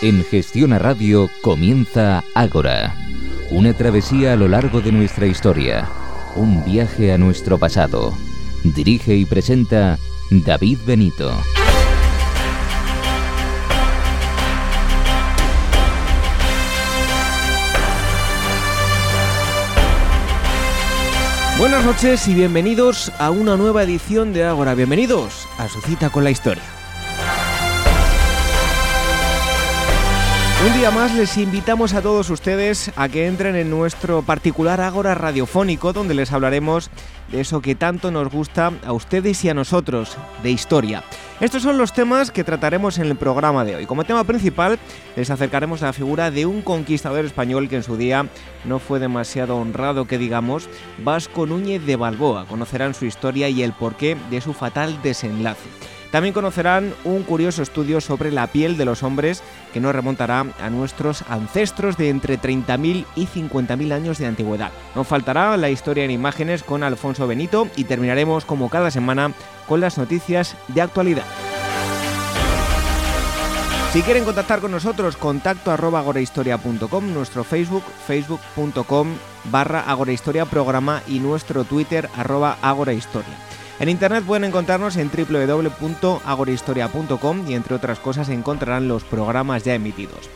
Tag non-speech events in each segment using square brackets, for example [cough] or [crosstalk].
En Gestión a Radio comienza Ágora, una travesía a lo largo de nuestra historia, un viaje a nuestro pasado. Dirige y presenta David Benito. Buenas noches y bienvenidos a una nueva edición de Ágora. Bienvenidos a su cita con la historia. Un día más les invitamos a todos ustedes a que entren en nuestro particular Ágora radiofónico donde les hablaremos de eso que tanto nos gusta a ustedes y a nosotros, de historia. Estos son los temas que trataremos en el programa de hoy. Como tema principal les acercaremos a la figura de un conquistador español que en su día no fue demasiado honrado que digamos, Vasco Núñez de Balboa. Conocerán su historia y el porqué de su fatal desenlace. También conocerán un curioso estudio sobre la piel de los hombres que nos remontará a nuestros ancestros de entre 30.000 y 50.000 años de antigüedad. No faltará la historia en imágenes con Alfonso Benito y terminaremos como cada semana con las noticias de actualidad. Si quieren contactar con nosotros, contacto arroba agorahistoria.com, nuestro Facebook, facebook.com barra agorahistoria programa y nuestro Twitter arroba agorahistoria. En internet pueden encontrarnos en www.agorahistoria.com y entre otras cosas encontrarán los programas ya emitidos.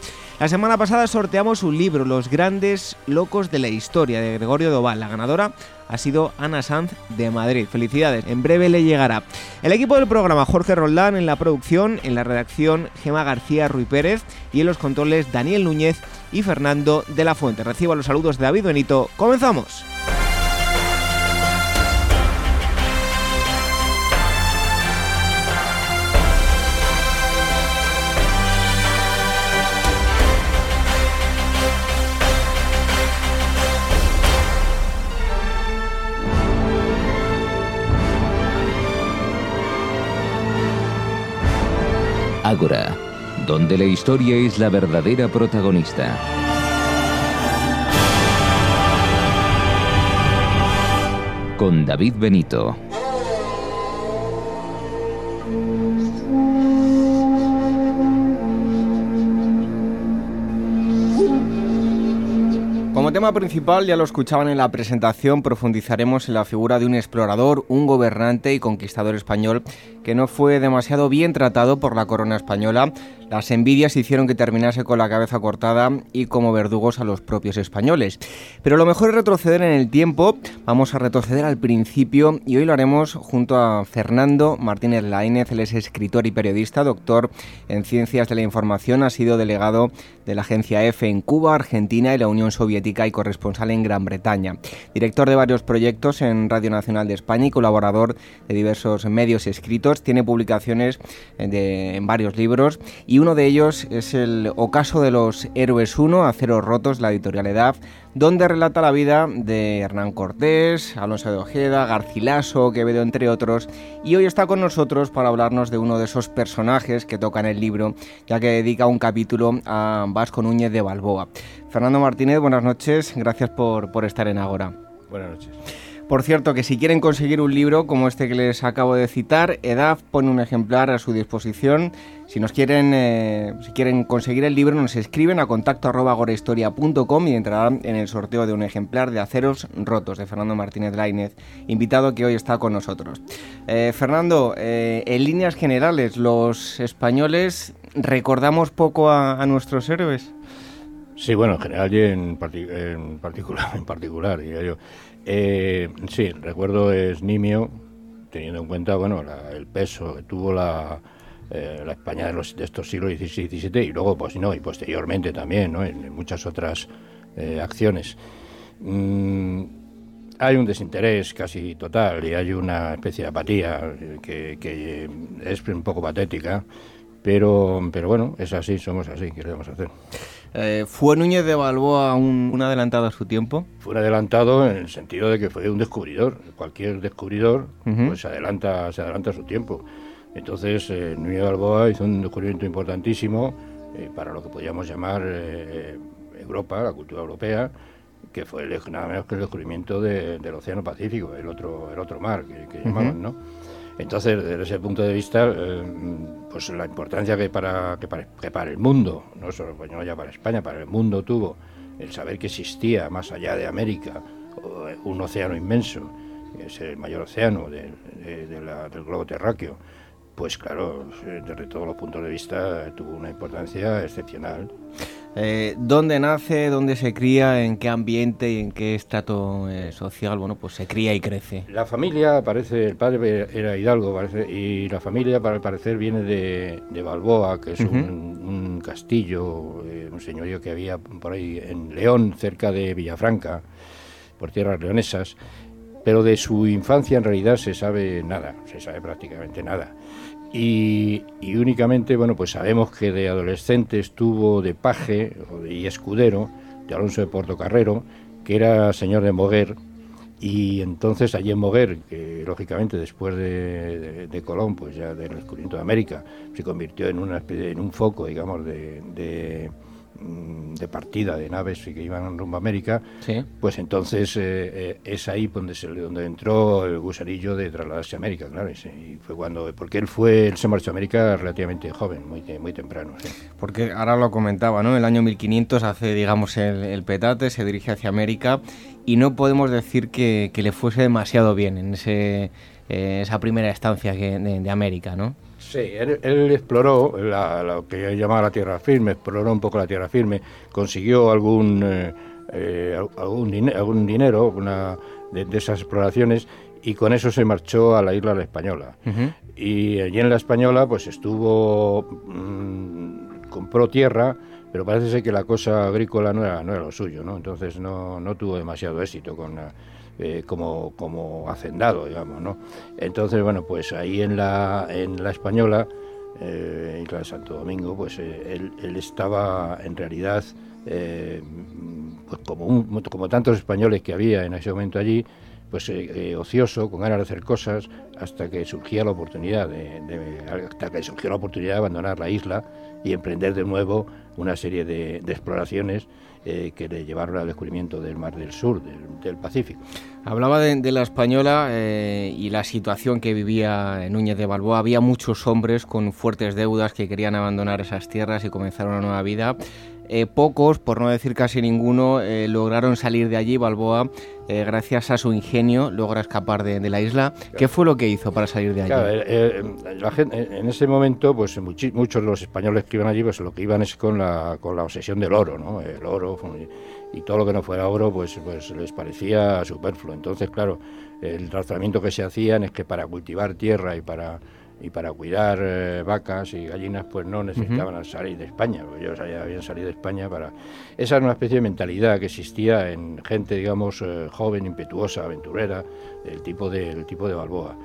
La semana pasada sorteamos un libro, Los grandes locos de la historia, de Gregorio Doval. La ganadora ha sido Ana Sanz de Madrid. Felicidades, en breve le llegará. El equipo del programa, Jorge Roldán en la producción, en la redacción Gema García Ruiz Pérez y en los controles Daniel Núñez y Fernando de la Fuente. Recibo los saludos de David Benito. ¡Comenzamos! Donde la historia es la verdadera protagonista. Con David Benito. Como tema principal, ya lo escuchaban en la presentación, profundizaremos en la figura de un explorador, un gobernante y conquistador español que no fue demasiado bien tratado por la corona española. Las envidias hicieron que terminase con la cabeza cortada y como verdugos a los propios españoles. Pero lo mejor es retroceder en el tiempo. Vamos a retroceder al principio y hoy lo haremos junto a Fernando Martínez Laínez. Él es escritor y periodista, doctor en Ciencias de la Información, ha sido delegado de la agencia EFE en Cuba, Argentina y la Unión Soviética y corresponsal en Gran Bretaña. Director de varios proyectos en Radio Nacional de España y colaborador de diversos medios escritos. Tiene publicaciones de, en varios libros y uno de ellos es el Ocaso de los Héroes 1, Aceros Rotos, la editorial EDAF, donde relata la vida de Hernán Cortés, Alonso de Ojeda, Garcilaso, Quevedo, entre otros, y hoy está con nosotros para hablarnos de uno de esos personajes que toca en el libro, ya que dedica un capítulo a Vasco Núñez de Balboa. Fernando Martínez, buenas noches, gracias por, por estar en Agora. Buenas noches. Por cierto, que si quieren conseguir un libro como este que les acabo de citar, EDAF pone un ejemplar a su disposición. Si nos quieren, eh, si quieren conseguir el libro, nos escriben a contacto arroba y entrarán en el sorteo de un ejemplar de Aceros Rotos de Fernando Martínez Lainez, invitado que hoy está con nosotros. Eh, Fernando, eh, en líneas generales, los españoles recordamos poco a, a nuestros héroes. Sí, bueno, en general y en, partic en particular, [laughs] en particular, diría yo. Eh, sí, recuerdo es nimio, teniendo en cuenta bueno la, el peso que tuvo la, eh, la España de, los, de, estos siglos XVI y XVII y luego pues no y posteriormente también ¿no? en, muchas otras eh, acciones. Mm, hay un desinterés casi total y hay una especie de apatía que, que es un poco patética, pero, pero bueno, es así, somos así, ¿qué le vamos a hacer? Eh, ¿Fue Núñez de Balboa un, un, adelantado a su tiempo? Fue un adelantado en el sentido de que fue un descubridor. Cualquier descubridor uh -huh. pues se adelanta, se adelanta a su tiempo. Entonces, eh, Núñez de Balboa hizo un descubrimiento importantísimo eh, para lo que podríamos llamar Europa, la cultura europea, que fue el, nada menos que el descubrimiento de, del Océano Pacífico, el otro, el otro mar que, que uh -huh. llamaban, ¿no? Entonces, desde ese punto de vista, eh, pues la importancia que para, que para, el mundo, no solo pues no ya para España, para el mundo tuvo el saber que existía más allá de América un océano inmenso, que es el mayor océano del globo terráqueo, pues claro, desde todos los puntos de vista tuvo una importancia excepcional. Eh, ¿Dónde nace, dónde se cría, en qué ambiente y en qué estrato eh, social, bueno, pues se cría y crece? La familia, parece, el padre era hidalgo, parece, y la familia, para parecer, viene de, Balboa, que es un, castillo, eh, un señorío que había por ahí en León, cerca de Villafranca, por tierras leonesas, pero de su infancia en realidad se sabe nada, se sabe prácticamente nada. Y, únicamente, bueno, pues sabemos que de adolescente estuvo de paje y escudero de Alonso de Portocarrero, que era señor de Moguer, y entonces allí en Moguer, que lógicamente después de, Colón, pues ya del descubrimiento de América, se convirtió en una especie, en un foco, digamos, de de partida de naves que iban rumbo a América, pues entonces eh, eh, es ahí donde, se, donde entró el gusarillo de trasladarse a América, claro, y, fue cuando, porque él fue, él se marchó a América relativamente joven, muy, muy temprano. Porque ahora lo comentaba, ¿no? El año 1500 hace, digamos, el, petate, se dirige hacia América y no podemos decir que, le fuese demasiado bien en ese, eh, esa primera estancia de, de América, ¿no? Sí, él, exploró lo que llamaba la tierra firme, exploró un poco la tierra firme, consiguió algún, eh, eh, algún, dinero una, de, esas exploraciones y con eso se marchó a la isla la Española. Y allí en la Española pues estuvo, mm, compró tierra, pero parece ser que la cosa agrícola no era, no era lo suyo, ¿no? entonces no, no tuvo demasiado éxito con la eh, como, como hacendado, digamos, ¿no? Entonces, bueno, pues ahí en la, en la española, eh, Isla de Santo Domingo, pues eh, él, estaba en realidad, pues como, como tantos españoles que había en ese momento allí, pues ocioso, con ganas de hacer cosas, hasta que surgía la oportunidad de, hasta que surgió la oportunidad de abandonar la isla y emprender de nuevo una serie de, exploraciones eh, que le llevaron al descubrimiento del Mar del Sur, del, Pacífico. Hablaba de, la española eh, y la situación que vivía en Núñez de Balboa. Había muchos hombres con fuertes deudas que querían abandonar esas tierras y comenzar una nueva vida. Eh, pocos, por no decir casi ninguno, eh, lograron salir de allí. Balboa, gracias a su ingenio, logra escapar de, la isla. ¿Qué fue lo que hizo para salir de allí? en ese momento, pues muchos de los españoles que iban allí, pues lo que iban es con la, con obsesión del oro, ¿no? El oro y todo lo que no fuera oro, pues, pues les parecía superfluo. Entonces, claro, el razonamiento que se hacían es que para cultivar tierra y para y para cuidar eh, vacas y gallinas pues no necesitaban salir de España, ellos habían salido de España para... Esa era una especie de mentalidad que existía en gente, digamos, eh, joven, impetuosa, aventurera, del tipo de, tipo de Balboa.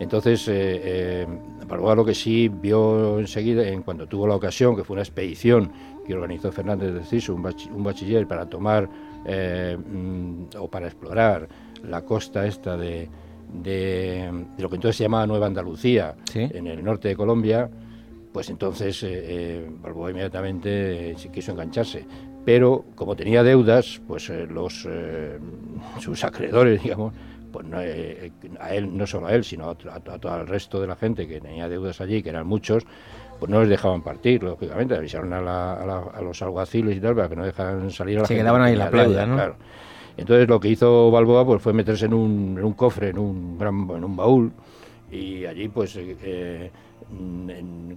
Entonces, eh, Balboa lo que sí vio enseguida, en cuando tuvo la ocasión, que fue una expedición que organizó Fernández de Ciso, un, bachiller para tomar mm, o para explorar la costa esta de, de, lo que entonces se llamaba Nueva Andalucía, en el norte de Colombia, pues entonces eh, eh Balboa inmediatamente eh, quiso engancharse. Pero como tenía deudas, pues eh, los sus acreedores, [laughs] digamos, pues no, a él, no solo a él, sino a, todo el resto de la gente que tenía deudas allí, que eran muchos, pues no les dejaban partir, lógicamente, avisaron a, los alguaciles y tal para que no dejaran salir a la Se quedaban ahí en la playa, ¿no? Claro. Entonces lo que hizo Balboa pues fue meterse en un, en un cofre, en un, en un baúl, y allí pues eh, eh,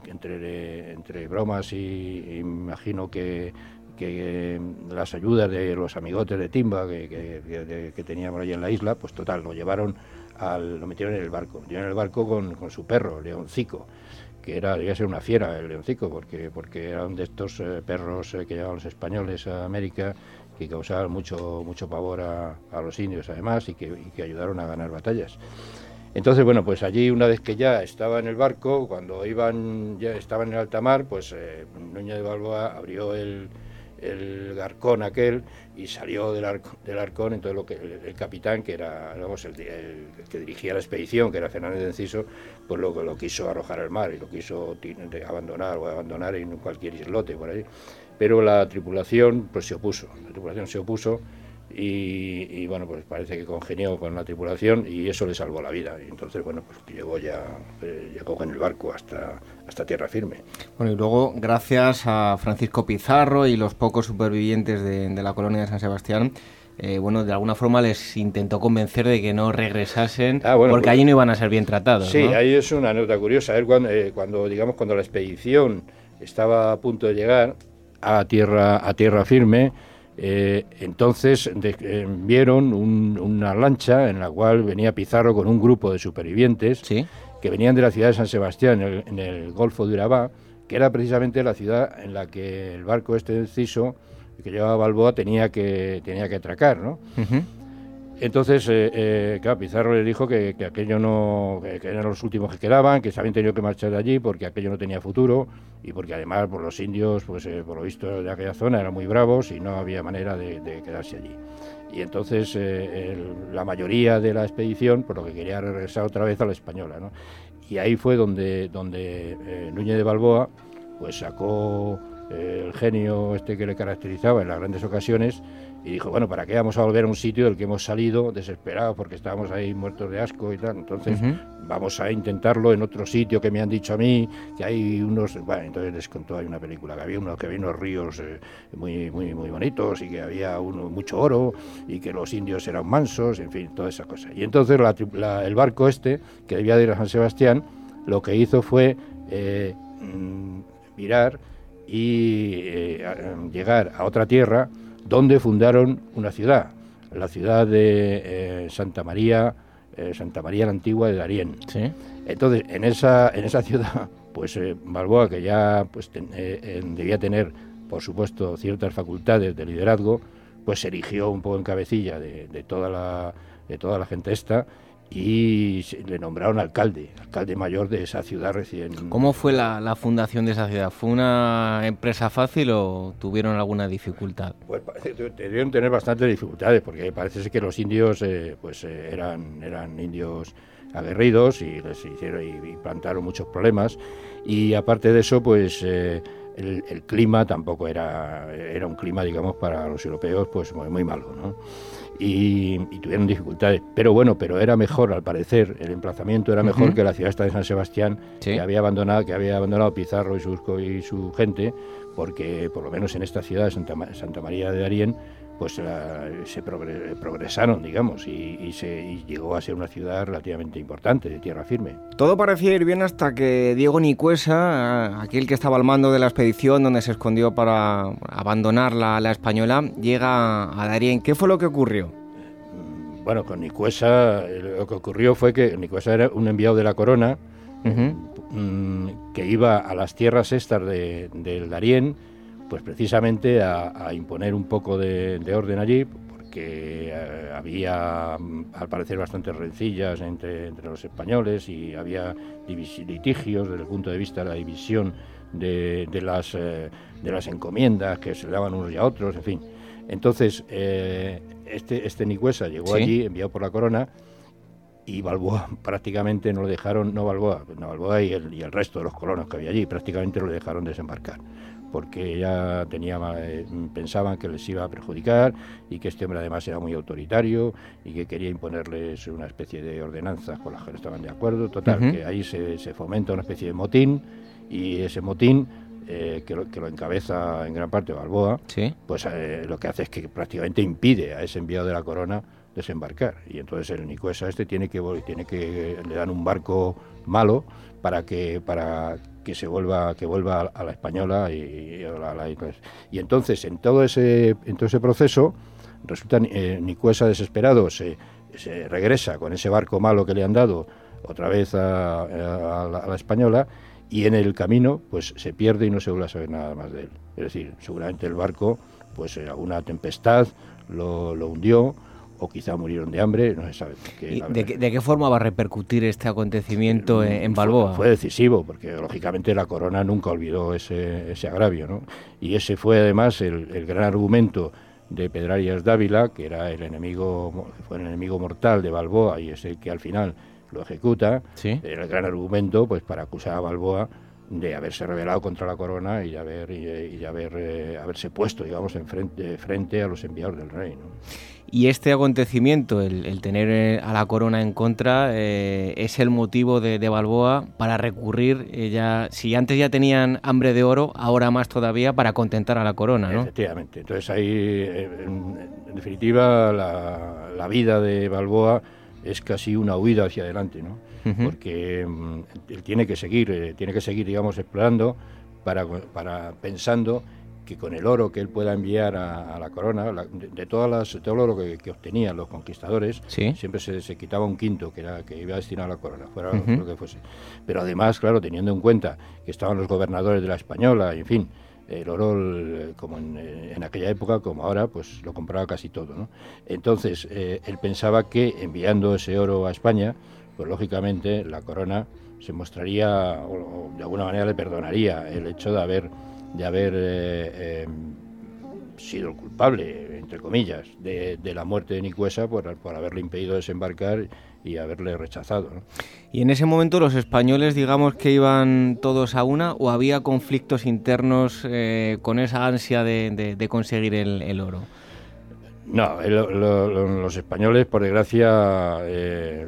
entre, entre bromas y, imagino que, que las ayudas de los amigotes de Timba que, que, que, teníamos allí en la isla, pues total, lo llevaron, al, lo metieron en el barco, lo metieron en el barco con, con su perro, Leoncico, que era, debía ser una fiera el Leoncico, porque, porque era de estos eh, perros que llevaban los españoles a América que causaban mucho, mucho pavor a, los indios además y que, ayudaron a ganar batallas. Entonces, bueno, pues allí una vez que ya estaba en el barco, cuando iban, ya estaban en alta mar, pues eh, de Balboa abrió el, el garcón aquel y salió del, arco, del arcón, entonces lo que el, capitán, que era el, que dirigía la expedición, que era Fernández de Enciso, pues lo, lo quiso arrojar al mar y lo quiso abandonar o abandonar en cualquier islote por ahí. Pero la tripulación pues se opuso, la tripulación se opuso y, bueno, pues parece que congenió con la tripulación y eso le salvó la vida. Y entonces, bueno, pues llegó ya, eh, llegó en el barco hasta, hasta tierra firme. Bueno, y luego, gracias a Francisco Pizarro y los pocos supervivientes de, la colonia de San Sebastián, eh, bueno, de alguna forma les intentó convencer de que no regresasen ah, porque pues allí no iban a ser bien tratados. Sí, ahí es una nota curiosa. cuando, eh, cuando, digamos, cuando la expedición estaba a punto de llegar a tierra, a tierra firme, eh, entonces eh, vieron una lancha en la cual venía Pizarro con un grupo de supervivientes que venían de la ciudad de San Sebastián, en el, Golfo de Urabá, que era precisamente la ciudad en la que el barco este inciso que llevaba Balboa tenía que, tenía que atracar, ¿no? Entonces, eh, eh, claro, Pizarro le dijo que, aquello no, que, eran los últimos que quedaban, que se habían tenido que marchar de allí porque aquello no tenía futuro y porque además por los indios, pues eh, por lo visto de aquella zona eran muy bravos y no había manera de, quedarse allí. Y entonces la mayoría de la expedición, por lo que quería regresar otra vez a la española, ¿no? Y ahí fue donde, donde Núñez de Balboa, pues sacó el genio este que le caracterizaba en las grandes ocasiones y dijo, bueno, ¿para qué vamos a volver a un sitio del que hemos salido desesperados porque estábamos ahí muertos de asco y tal? Entonces vamos a intentarlo en otro sitio que me han dicho a mí, que hay unos... Bueno, entonces les contó, hay una película, que había, uno, que había unos ríos eh, muy, muy, muy bonitos y que había uno, mucho oro y que los indios eran mansos, en fin, toda esa cosa. Y entonces el barco este, que debía de ir a San Sebastián, lo que hizo fue eh, mm, mirar y eh, llegar a otra tierra donde fundaron una ciudad, la ciudad de eh, Santa María, eh, Santa María la Antigua de Darién. Entonces, en esa, en esa [laughs] ciudad, pues eh, Balboa, que ya pues, debía tener, por supuesto, ciertas facultades de liderazgo, pues se erigió un poco en cabecilla de, de toda, la, de toda la gente esta y le nombraron alcalde, alcalde mayor de esa ciudad recién. ¿Cómo fue la, fundación de esa ciudad? ¿Fue una empresa fácil o tuvieron alguna dificultad? Pues debieron tener bastantes dificultades porque parece que los indios eh, pues eh, eran, eran indios aguerridos y les hicieron y, plantaron muchos problemas y aparte de eso pues eh, el, clima tampoco era era un clima digamos para los europeos pues muy, muy malo ¿no? Y, tuvieron dificultades. Pero bueno, pero era mejor, al parecer, el emplazamiento era mejor que la ciudad esta de San Sebastián, que había abandonado, que había abandonado Pizarro y su, y su gente, porque por lo menos en esta ciudad de Santa, Santa María de Darién, pues se progresaron, digamos, y, se llegó a ser una ciudad relativamente importante, de tierra firme. Todo parecía ir bien hasta que Diego Nicuesa, aquel que estaba al mando de la expedición donde se escondió para abandonar la, española, llega a Darien. ¿Qué fue lo que ocurrió? Mm, bueno, con Nicuesa lo que ocurrió fue que Nicuesa era un enviado de la corona mm, que iba a las tierras estas de, del Darién pues precisamente a, imponer un poco de, orden allí, porque eh, había, mm, al parecer, bastantes rencillas entre, los españoles y había litigios desde el punto de vista de la división de, las, eh, de las encomiendas que se le daban unos y a otros, en fin. Entonces, eh, este, este Nicuesa llegó allí, enviado por la corona, y Balboa [laughs] prácticamente no lo dejaron, no Balboa, no Balboa y el, y el resto de los colonos que había allí, prácticamente lo dejaron desembarcar porque ya tenía, eh, pensaban que les iba a perjudicar y que este hombre además era muy autoritario y que quería imponerles una especie de ordenanzas con las que no estaban de acuerdo. Total, que ahí se, fomenta una especie de motín y ese motín eh, que, lo, que, lo, encabeza en gran parte Balboa, pues eh, lo que hace es que prácticamente impide a ese enviado de la corona desembarcar. Y entonces el Nicuesa este tiene que, tiene que le dan un barco malo para que para que se vuelva que vuelva a la española y, entonces en todo ese en todo ese proceso resulta eh, Nicuesa desesperado se, regresa con ese barco malo que le han dado otra vez a, la, española y en el camino pues se pierde y no se vuelve a saber nada más de él. Es decir seguramente el barco pues alguna tempestad lo hundió o quizá murieron de hambre, no se sabe. de, qué, forma va a repercutir este acontecimiento en, Balboa? Fue, decisivo, porque lógicamente la corona nunca olvidó ese, ese agravio, ¿no? Y ese fue además el, gran argumento de Pedrarias Dávila, que era el enemigo, fue el enemigo mortal de Balboa y es el que al final lo ejecuta, era el gran argumento pues para acusar a Balboa de haberse rebelado contra la corona y de haber, y, haber eh, haberse puesto, digamos, en frente, frente a los enviados del rey. Y este acontecimiento, el, tener eh, a la corona en contra, eh, es el motivo de, Balboa para recurrir, ya si antes ya tenían hambre de oro, ahora más todavía para contentar a la corona, ¿no? Efectivamente. Entonces ahí, en, definitiva, la, la vida de Balboa es casi una huida hacia adelante, ¿no? porque mm, él tiene que seguir, eh, tiene que seguir, digamos, explorando para, para pensando que con el oro que él pueda enviar a, la corona, de, todas las, todo el oro que, obtenían los conquistadores, siempre se, quitaba un quinto que era que iba destinado a la corona, fuera lo que fuese. Pero además, claro, teniendo en cuenta que estaban los gobernadores de la española, en fin, el oro, como en, aquella época, como ahora, pues lo compraba casi todo. ¿no? Entonces, eh, él pensaba que enviando ese oro a España, pues lógicamente la corona se mostraría, o, de alguna manera le perdonaría el hecho de haber, de haber eh, em, sido el culpable, entre comillas, de, la muerte de Nicuesa por, por, haberle impedido desembarcar y haberle rechazado. Y en ese momento los españoles, digamos que iban todos a una o había conflictos internos eh, con esa ansia de, conseguir el, oro. No, los españoles, por desgracia, eh,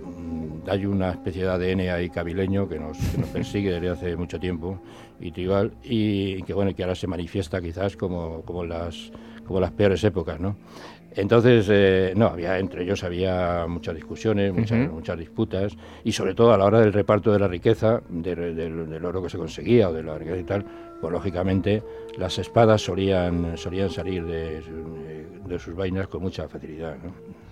hay una especie de ADN ahí cabileño que nos, persigue desde hace mucho tiempo y tribal y que bueno que ahora se manifiesta quizás como, como las como las peores épocas, ¿no? Entonces, eh, no, había entre ellos había muchas discusiones, muchas, muchas disputas, y sobre todo a la hora del reparto de la riqueza, del oro que se conseguía o de la riqueza y tal, pues lógicamente las espadas solían, solían salir de, de sus vainas con mucha facilidad. ¿no?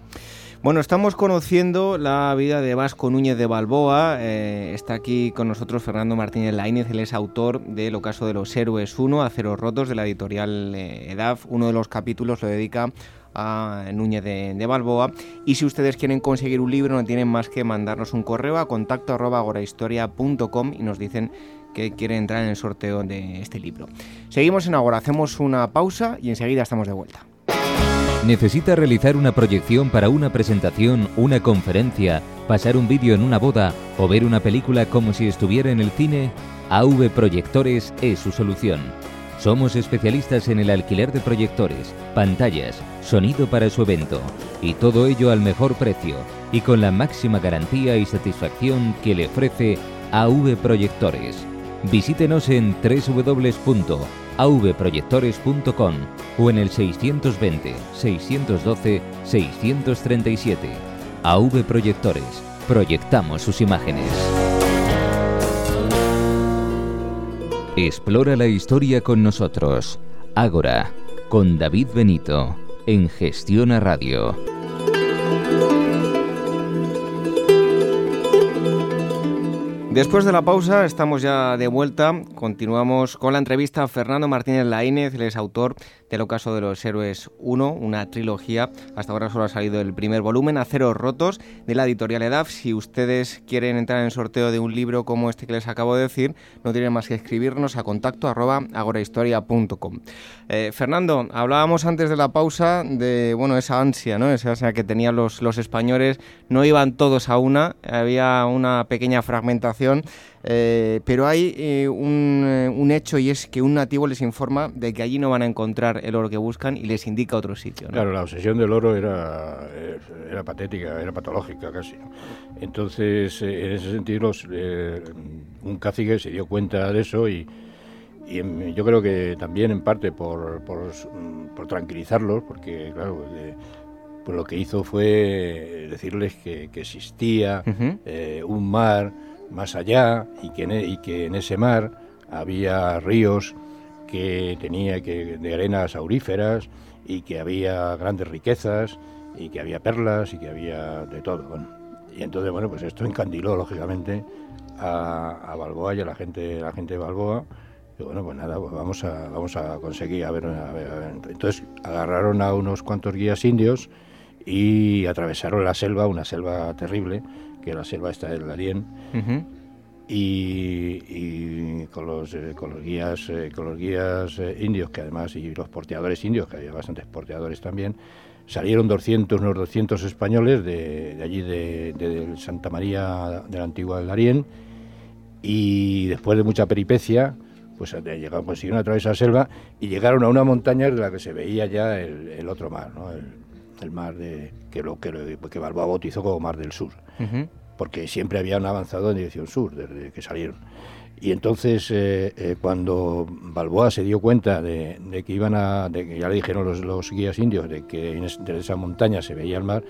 Bueno, estamos conociendo la vida de Vasco Núñez de Balboa. Eh, está aquí con nosotros Fernando Martínez Laínez, él es autor del Ocaso de los Héroes 1, Aceros Rotos, de la editorial eh, EDAF. Uno de los capítulos lo dedica a Núñez de, Balboa. Y si ustedes quieren conseguir un libro, no tienen más que mandarnos un correo a contacto y nos dicen que quieren entrar en el sorteo de este libro. Seguimos en Agora, hacemos una pausa y enseguida estamos de vuelta. ¿Necesita realizar una proyección para una presentación, una conferencia, pasar un vídeo en una boda o ver una película como si estuviera en el cine? AV Proyectores es su solución. Somos especialistas en el alquiler de proyectores, pantallas, sonido para su evento y todo ello al mejor precio y con la máxima garantía y satisfacción que le ofrece AV Proyectores. Visítenos en www avproyectores.com o en el 620 612 637. AV Proyectores. Proyectamos sus imágenes. Explora la historia con nosotros. Ágora, con David Benito, en Gestiona Radio. Después de la pausa estamos ya de vuelta. Continuamos con la entrevista a Fernando Martínez Laínez, él es autor del Ocaso de los Héroes 1, una trilogía. Hasta ahora solo ha salido el primer volumen, Aceros Rotos, de la editorial EDAF. Si ustedes quieren entrar en el sorteo de un libro como este que les acabo de decir, no tienen más que escribirnos a contacto arroba agorahistoria.com. Eh, Fernando, hablábamos antes de la pausa de bueno esa ansia, ¿no? esa ansia que tenían los, los españoles. No iban todos a una, había una pequeña fragmentación eh, pero hay eh, un, eh, un, hecho y es que un nativo les informa de que allí no van a encontrar el oro que buscan y les indica otro sitio. Claro, la obsesión del oro era, era patética, era patológica casi. Entonces, en ese sentido, un cacique se dio cuenta de eso y, y yo creo que también en parte por, por, por tranquilizarlos, porque claro, pues lo que hizo fue decirles que, que existía un mar más allá y que, en, e, y que en ese mar había ríos que tenía que, de arenas auríferas y que había grandes riquezas y que había perlas y que había de todo. y entonces, bueno, pues esto encandiló, lógicamente, a, Balboa y a la gente, la gente de Balboa. Bueno, pues nada, pues vamos a, vamos a conseguir, a a ver, Entonces agarraron a unos cuantos guías indios y atravesaron la selva, una selva terrible, que la selva está del Darién, y, con, los, eh, con los guías, eh, con los guías eh, indios, que además, y los porteadores indios, que había bastantes porteadores también, salieron 200, unos 200 españoles de, allí de, Santa María de la antigua del Darién, Y después de mucha peripecia, pues llegaron, consiguieron atravesar la selva y llegaron a una montaña de la que se veía ya el, otro mar, ¿no? el, mar de, que, lo, que, que Balboa bautizó como Mar del Sur, porque siempre habían avanzado en dirección sur desde que salieron. Y entonces, eh, eh, cuando Balboa se dio cuenta de, que iban a, de que ya le dijeron los, los guías indios, de que desde esa montaña se veía el mar,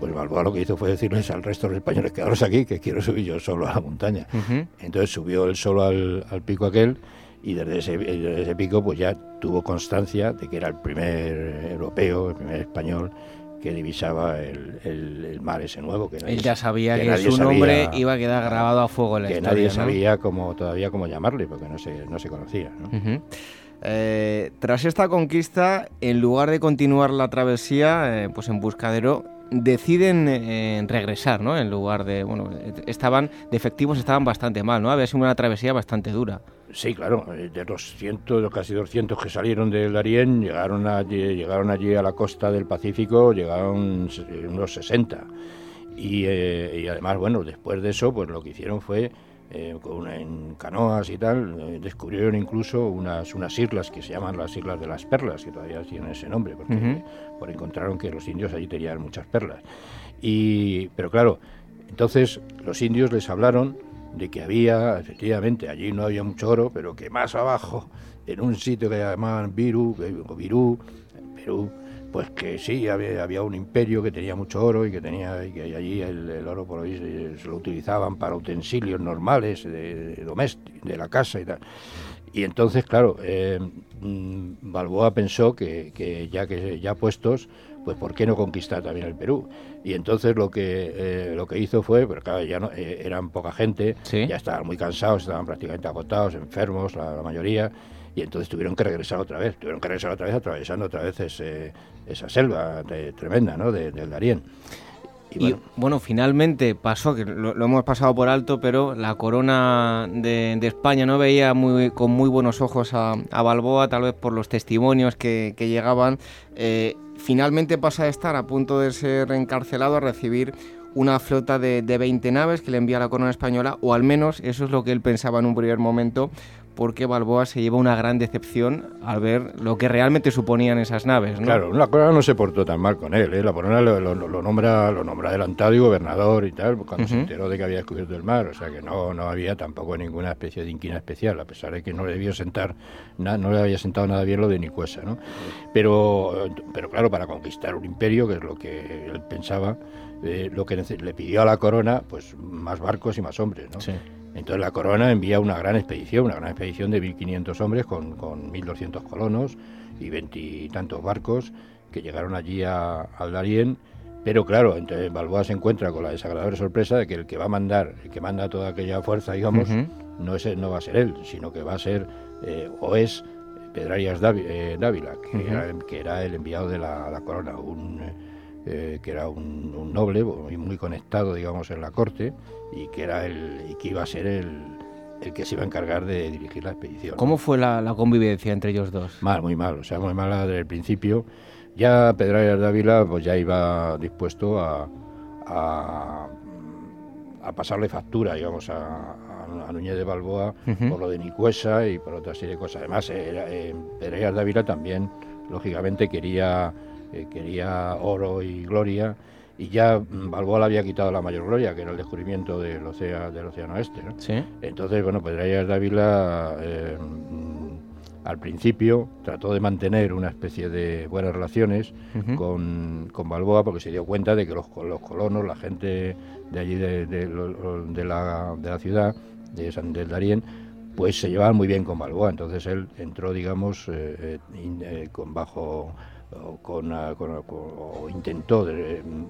pues Balboa lo que hizo fue decirles al resto de los españoles, quedaros aquí, que quiero subir yo solo a la montaña. Entonces subió él solo al, pico aquel y desde ese, desde ese, pico pues ya tuvo constancia de que era el primer europeo, el primer español que divisaba el, el, mar ese nuevo. Que Él ya sabía que, su nombre iba a quedar grabado a fuego en la que nadie sabía cómo, todavía cómo llamarle, porque no se, no se conocía. Eh, tras esta conquista, en lugar de continuar la travesía, eh, pues en Buscadero, deciden eh, regresar, ¿no? En lugar de, bueno, estaban, de efectivos estaban bastante mal, ¿no? Había sido una travesía bastante dura. Sí, claro, eh, de los cientos, casi 200 que salieron del Darién, llegaron allí, llegaron allí a la costa del Pacífico, llegaron unos 60. Y, eh, y además, bueno, después de eso, pues lo que hicieron fue eh, con, en canoas y tal, eh, descubrieron incluso unas, unas islas que se llaman las Islas de las Perlas, que todavía tienen ese nombre, porque por encontraron que los indios allí tenían muchas perlas. Y, pero claro, entonces los indios les hablaron de que había, efectivamente, allí no había mucho oro, pero que más abajo, en un sitio que llamaban Viru, Virú, Perú, pues que sí, había, un imperio que tenía mucho oro y que tenía que allí el, oro por ahí se, lo utilizaban para utensilios normales de, de, de la casa y tal. Y entonces, claro, eh, mm, Balboa pensó que, ya que ya puestos, pues ¿por qué no conquistar también el Perú? Y entonces lo que eh, lo que hizo fue, pero claro, ya no, eh, eran poca gente, ya estaban muy cansados, estaban prácticamente agotados, enfermos, la mayoría, y entonces tuvieron que regresar otra vez, tuvieron que regresar otra vez atravesando otra vez ese, esa selva tremenda ¿no? del Darién. Y, bueno. finalmente pasó, que lo, hemos pasado por alto, pero la corona de, España no veía muy, con muy buenos ojos a, Balboa, tal vez por los testimonios que, llegaban. Eh, finalmente pasa a estar a punto de ser encarcelado a recibir una flota de, de 20 naves que le envía la corona española, o al menos eso es lo que él pensaba en un primer momento, porque Balboa se lleva una gran decepción al ver lo que realmente suponían esas naves. ¿no? Claro, la corona no se portó tan mal con él, ¿eh? la corona lo, nombra lo nombra adelantado y gobernador y tal, cuando se enteró de que había descubierto el mar, o sea que no, no había tampoco ninguna especie de inquina especial, a pesar de que no le debió sentar, no le había sentado nada bien lo de Nicuesa, ¿no? Pero, pero claro, para conquistar un imperio, que es lo que él pensaba, eh, lo que le pidió a la corona, pues más barcos y más hombres, ¿no? Sí. Entonces la corona envía una gran expedición, una gran expedición de 1.500 hombres con, con 1.200 colonos y veintitantos barcos que llegaron allí a, al Darién. Pero claro, entonces Balboa se encuentra con la desagradable sorpresa de que el que va a mandar, el que manda toda aquella fuerza, digamos, no, es, no va a ser él, sino que va a ser eh, o es Pedrarias eh, Dávila, que, era, que, era, el enviado de la, corona, un, eh, que era un, un noble muy, muy, conectado, digamos, en la corte y que era el y que iba a ser el, el que se iba a encargar de dirigir la expedición. ¿Cómo fue la, convivencia entre ellos dos? Mal, muy mal, o sea, muy mala desde el principio. Ya Pedrarias Dávila pues ya iba dispuesto a, a, pasarle factura, digamos, a, a Núñez de Balboa por lo de Nicuesa y por otra serie de cosas. Además, era, eh, Dávila también, lógicamente, quería, eh, quería oro y gloria y ya Balboa le había quitado la mayor gloria, que era el descubrimiento del océano, del océano Este. ¿no? Entonces, bueno, pues Dávila eh, mm, al principio trató de mantener una especie de buenas relaciones con, con, Balboa porque se dio cuenta de que los, los colonos, la gente de allí de, de, la, de la, ciudad, de San del Darién, pues se llevaban muy bien con Balboa. Entonces él entró, digamos, eh, eh, con bajo con, o intentó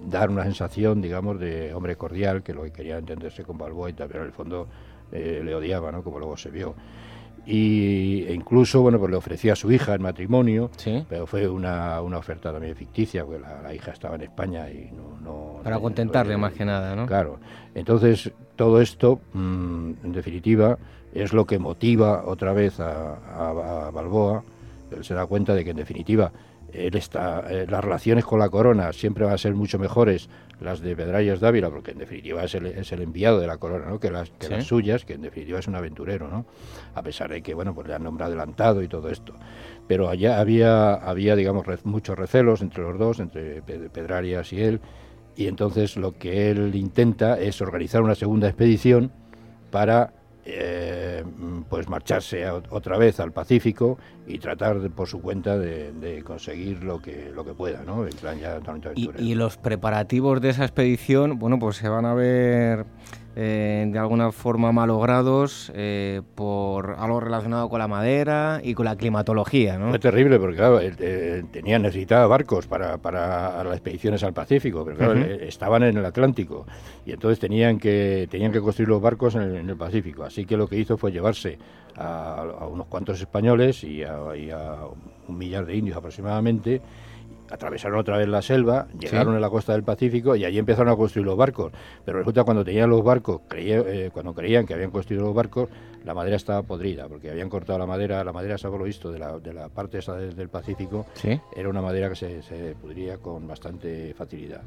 dar una sensación, digamos, de hombre cordial, que lo que quería entenderse con Balboa, pero en el fondo eh, le odiaba, ¿no? Como luego se vio. Y, e incluso, bueno, pues le ofreció a su hija en matrimonio, pero fue una, una, oferta también ficticia, porque la, hija estaba en España y no... Para contentarle más que nada, ¿no? Claro. Entonces, todo esto, mm, en definitiva, es lo que motiva otra vez a, a Balboa. Él se da cuenta de que, en definitiva, él está, eh, las relaciones con la corona siempre van a ser mucho mejores las de Pedrallas Dávila, porque en definitiva es el, es el enviado de la corona, ¿no? que, las, que las suyas, que en definitiva es un aventurero, ¿no? a pesar de que bueno pues le han nombrado adelantado y todo esto. Pero allá había, había digamos, muchos recelos entre los dos, entre Pedrarias y él, y entonces lo que él intenta es organizar una segunda expedición para eh, pues marcharse otra vez al Pacífico y tratar por su cuenta de, conseguir lo que lo que pueda, ¿no? El plan ya y, y, los preparativos de esa expedición, bueno, pues se van a ver eh, de alguna forma malogrados eh, por algo relacionado con la madera y con la climatología. ¿no? Fue terrible porque claro, tenía, necesitaba barcos para, para, las expediciones al Pacífico, pero claro, eh, estaban en el Atlántico y entonces tenían que, tenían que construir los barcos en el, Pacífico. Así que lo que hizo fue llevarse a, unos cuantos españoles y a un millar de indios aproximadamente atravesaron otra vez la selva, llegaron a la costa del Pacífico y allí empezaron a construir los barcos. Pero resulta cuando tenían los barcos, eh, cuando creían que habían construido los barcos, la madera estaba podrida, porque habían cortado la madera, la madera, se lo visto, de la, de la parte esa del Pacífico, era una madera que se, se, pudría con bastante facilidad.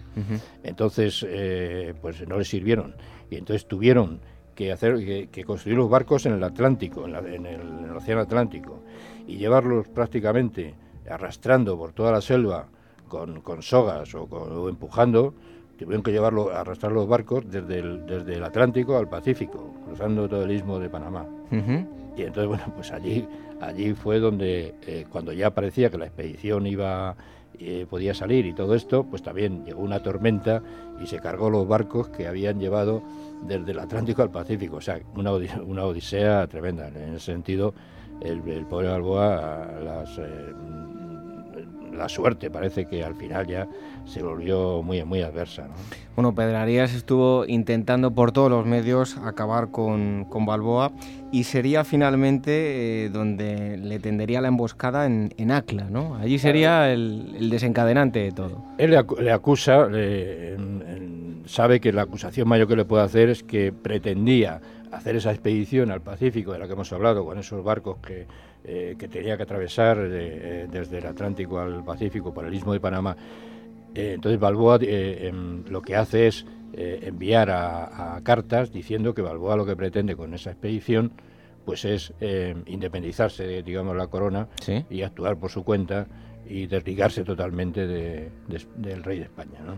Entonces, eh, pues no les sirvieron. Y entonces tuvieron que hacer que, construir los barcos en el Atlántico, en, el, en el Océano Atlántico, y llevarlos prácticamente arrastrando por toda la selva con, con sogas o, empujando, tuvieron que llevarlo, arrastrar los barcos desde el, desde el Atlántico al Pacífico, cruzando todo el istmo de Panamá. Y entonces, bueno, pues allí, allí fue donde, eh, cuando ya parecía que la expedición iba, eh, podía salir y todo esto, pues también llegó una tormenta y se cargó los barcos que habían llevado desde el Atlántico al Pacífico. O sea, una, una odisea tremenda. En ese sentido, el, el pobre Balboa, las... Eh, la suerte parece que al final ya se volvió muy, muy adversa. Bueno, Pedrarías estuvo intentando por todos los medios acabar con, con Balboa y sería finalmente eh, donde le tendería la emboscada en, en Acla, ¿no? Allí sería el, desencadenante de todo. Él le, acusa, sabe que la acusación mayor que le puede hacer es que pretendía hacer esa expedición al Pacífico de la que hemos hablado, con esos barcos que eh, que tenía que atravesar eh, desde el Atlántico al Pacífico por el istmo de Panamá. Eh, entonces Balboa em, lo que hace es enviar a, cartas diciendo que Balboa lo que pretende con esa expedición pues es independizarse, digamos, la corona y actuar por su cuenta y desligarse totalmente del rey de España. ¿no?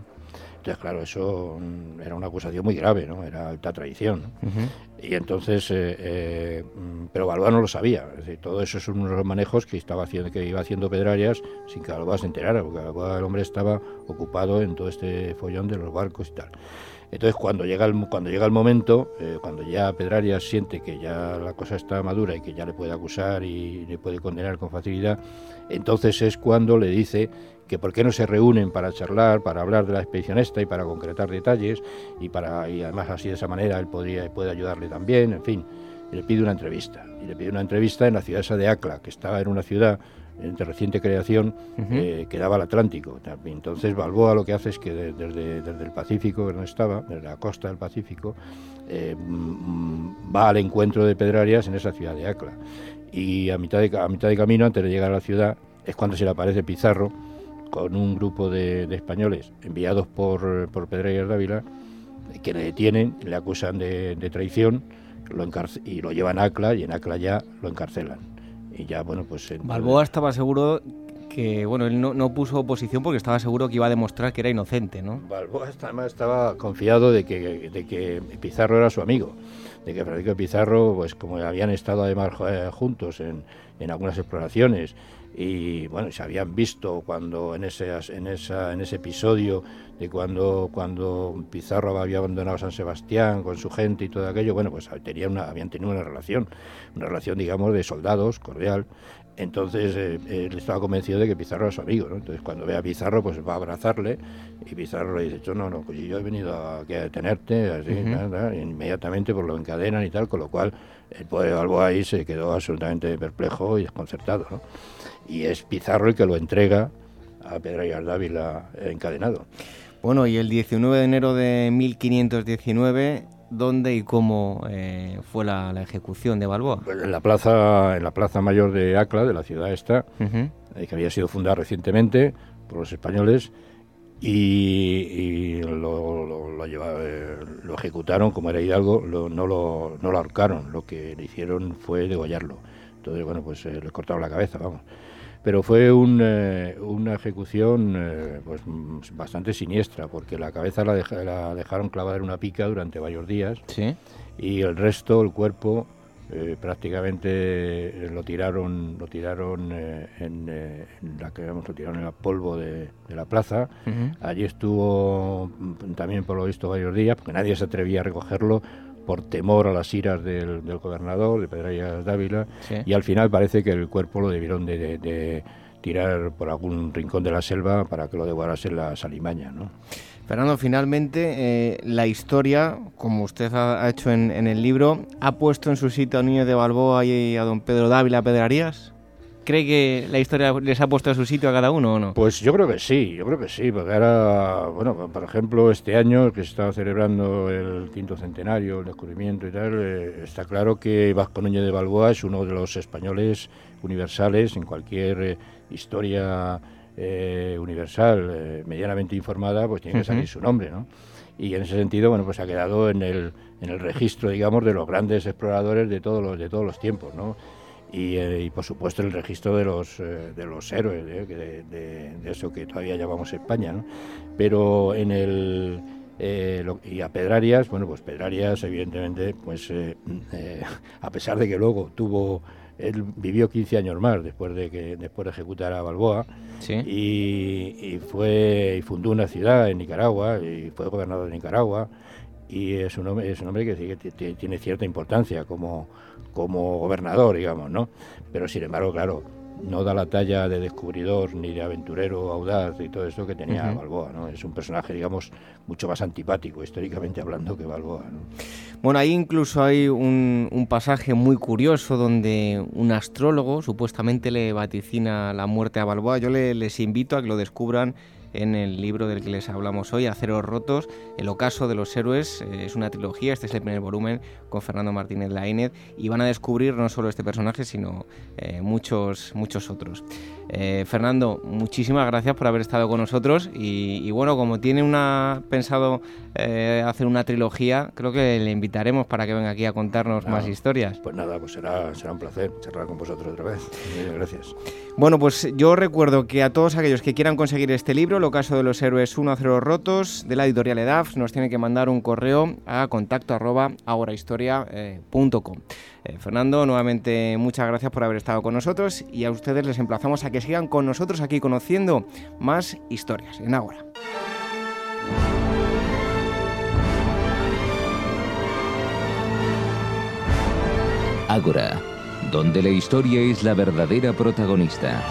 Entonces, claro, eso mm, era una acusación muy grave, ¿no? Era alta traición. Y entonces, eh, eh, mm, pero Balboa no lo sabía. Es decir, todo eso son unos manejos que estaba haciendo, que iba haciendo Pedrarias sin que Balboa se enterara, porque el hombre estaba ocupado en todo este follón de los barcos y tal. Entonces, cuando llega el, cuando llega el momento, eh, cuando ya Pedrarias siente que ya la cosa está madura y que ya le puede acusar y le puede condenar con facilidad, entonces es cuando le dice que por qué no se reúnen para charlar, para hablar de la expedición esta y para concretar detalles y para y además así de esa manera él podría puede ayudarle también, en fin, le pide una entrevista y le pide una entrevista en la ciudad esa de Acla, que estaba en una ciudad de reciente creación eh, que daba al Atlántico. Entonces Balboa lo que hace es que desde, el Pacífico, donde estaba, desde la costa del Pacífico, eh, mm, va al encuentro de Pedrarias en esa ciudad de Acla. Y a mitad de, a mitad de camino, antes de llegar a la ciudad, es cuando se le aparece Pizarro, con un grupo de, españoles enviados por, por Pedro Dávila, que le detienen, le acusan de, traición lo y lo llevan a Acla y en Acla ya lo encarcelan. Y ya, bueno, pues... Balboa estaba seguro que, bueno, él no, puso oposición porque estaba seguro que iba a demostrar que era inocente, ¿no? Balboa estaba, estaba confiado de que, de que Pizarro era su amigo, de que Francisco Pizarro, pues como habían estado además eh, juntos en, en algunas exploraciones y bueno, se habían visto cuando en ese, en esa, en ese episodio de cuando, cuando Pizarro había abandonado San Sebastián con su gente y todo aquello, bueno, pues tenía una, habían tenido una relación, una relación, digamos, de soldados, cordial. Entonces eh, él estaba convencido de que Pizarro era su amigo, ¿no? Entonces cuando ve a Pizarro, pues va a abrazarle y Pizarro le dice, no, no, pues yo he venido a, detenerte, así, inmediatamente por lo encadenan y tal, con lo cual el pobre Balboa ahí se quedó absolutamente perplejo y desconcertado, ¿no? y es Pizarro el que lo entrega a Pedro Dávila encadenado. Bueno, y el 19 de enero de 1519, ¿dónde y cómo eh, fue la, ejecución de Balboa? Pues en la plaza, en la plaza mayor de Acla, de la ciudad esta, eh, que había sido fundada recientemente por los españoles y, lo, lo, eh, lo, ejecutaron como era Hidalgo, no, lo, no lo ahorcaron, lo que le hicieron fue degollarlo. Entonces, bueno, pues eh, le cortaron la cabeza, vamos. Pero fue una ejecución pues, bastante siniestra, porque la cabeza la, la, dejaron clavada en una pica durante varios días ¿Sí? y el resto, el cuerpo, eh, prácticamente eh, lo tiraron lo tiraron eh, en, la que lo tiraron en el polvo de, la plaza. Allí estuvo mm, también por lo visto varios días porque nadie se atrevía a recogerlo por temor a las iras del, gobernador de Pedrallas Dávila y al final parece que el cuerpo lo debieron de, tirar por algún rincón de la selva para que lo devorase la salimaña ¿no? Fernando, finalmente, eh, la historia, como usted ha, hecho en, el libro, ¿ha puesto en su sitio a Niño de Balboa y a don Pedro Dávila Pedrarías? ¿Cree que la historia les ha puesto a su sitio a cada uno o no? Pues yo creo que sí, yo creo que sí, porque ahora, bueno, por ejemplo, este año que se está celebrando el quinto centenario, el descubrimiento y tal, eh, está claro que Vasco Núñez de Balboa es uno de los españoles universales en cualquier eh, historia eh, universal, eh, medianamente informada, pues tiene que salir su nombre, ¿no? Y en ese sentido, bueno, pues ha quedado en el, en el registro, digamos, de los grandes exploradores de todos los, de todos los tiempos, ¿no? Y, eh, por supuesto el registro de los, de los héroes, de, de, eso que todavía llamamos España, ¿no? Pero en el... y a Pedrarias, bueno, pues Pedrarias, evidentemente, pues a pesar de que luego tuvo él vivió 15 años más después de que después de ejecutar a Balboa. Y, fue y fundó una ciudad en Nicaragua y fue gobernador de Nicaragua. Y es un hombre es un hombre que, que tiene cierta importancia como como gobernador digamos no pero sin embargo claro no da la talla de descubridor ni de aventurero audaz y todo eso que tenía Balboa, ¿no? Es un personaje, digamos, mucho más antipático, históricamente hablando, que Balboa, Bueno, ahí incluso hay un, pasaje muy curioso donde un astrólogo supuestamente le vaticina la muerte a Balboa. Yo les invito a que lo descubran en el libro del que les hablamos hoy, Aceros Rotos, El Ocaso de los Héroes. Eh, es una trilogía, este es el primer volumen con Fernando Martínez Lainez y van a descubrir no solo este personaje, sino eh, muchos, muchos otros. Eh, Fernando, muchísimas gracias por haber estado con nosotros y, bueno, como tiene una pensado hacer una trilogía, creo que le invitaremos para que venga aquí a contarnos más historias. Pues nada, pues será, será un placer charlar con vosotros otra vez. Muchas gracias. Bueno, pues yo recuerdo que a todos aquellos que quieran conseguir este libro, El caso de los héroes 1 a 0 rotos, de la editorial EDAF, nos tienen que mandar un correo a contacto arroba agorahistoria.com. Eh, Fernando, nuevamente muchas gracias por haber estado con nosotros y a ustedes les emplazamos a que sigan con nosotros aquí conociendo más historias en Ágora. Ágora donde la historia es la verdadera protagonista.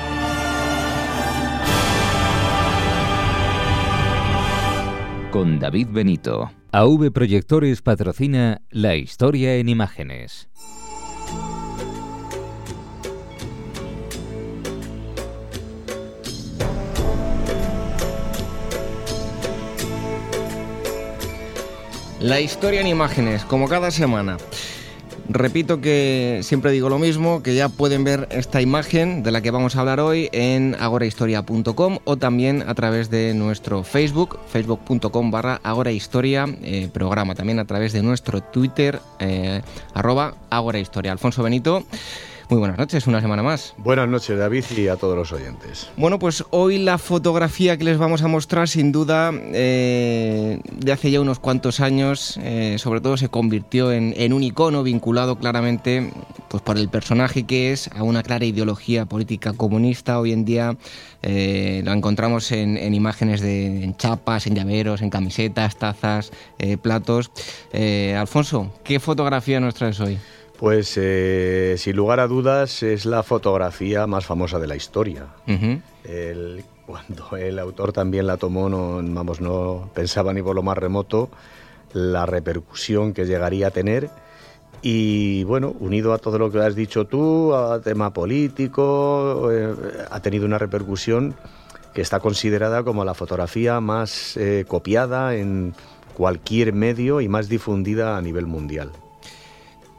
Con David Benito. AV Proyectores patrocina La historia en imágenes. La historia en imágenes, como cada semana. Repito que siempre digo lo mismo, que ya pueden ver esta imagen de la que vamos a hablar hoy en agorahistoria.com o también a través de nuestro Facebook, facebook.com barra agorahistoria, eh, programa también a través de nuestro Twitter, eh, arroba agorahistoria. Alfonso Benito. Muy buenas noches, una semana más. Buenas noches, David, y a todos los oyentes. Bueno, pues hoy la fotografía que les vamos a mostrar, sin duda, eh, de hace ya unos cuantos años, eh, sobre todo se convirtió en, un icono vinculado claramente pues, por el personaje que es a una clara ideología política comunista. Hoy en día eh, lo encontramos en, imágenes de en chapas, en llaveros, en camisetas, tazas, platos. Alfonso, ¿qué fotografía nos traes hoy? Pues eh, sin lugar a dudas es la fotografía más famosa de la historia. cuando el autor también la tomó, no, vamos, no pensaba ni por lo más remoto la repercusión que llegaría a tener. Y bueno, unido a todo lo que has dicho tú, a tema político, eh, ha tenido una repercusión que está considerada como la fotografía más eh, copiada en cualquier medio y más difundida a nivel mundial.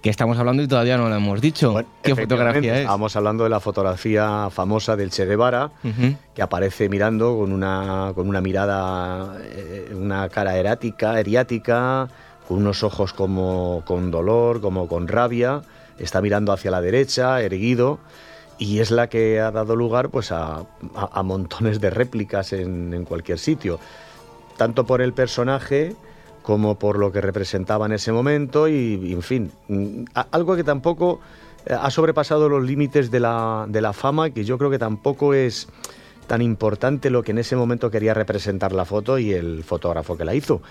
Que estamos hablando y todavía no lo hemos dicho. ¿Qué fotografía es? Estamos hablando de la fotografía famosa del Che Guevara, que aparece mirando con una, con una mirada, eh, una cara erática, eriática, con unos ojos como con dolor, como con rabia, está mirando hacia la derecha, erguido, y es la que ha dado lugar pues, a, montones de réplicas en, en cualquier sitio, tanto por el personaje, como por lo que representaba en ese momento y, en fin, mm, algo que tampoco eh, ha sobrepasado los límites de la, de la fama, que yo creo que tampoco es tan importante lo que en ese momento quería representar la foto y el fotógrafo que la hizo.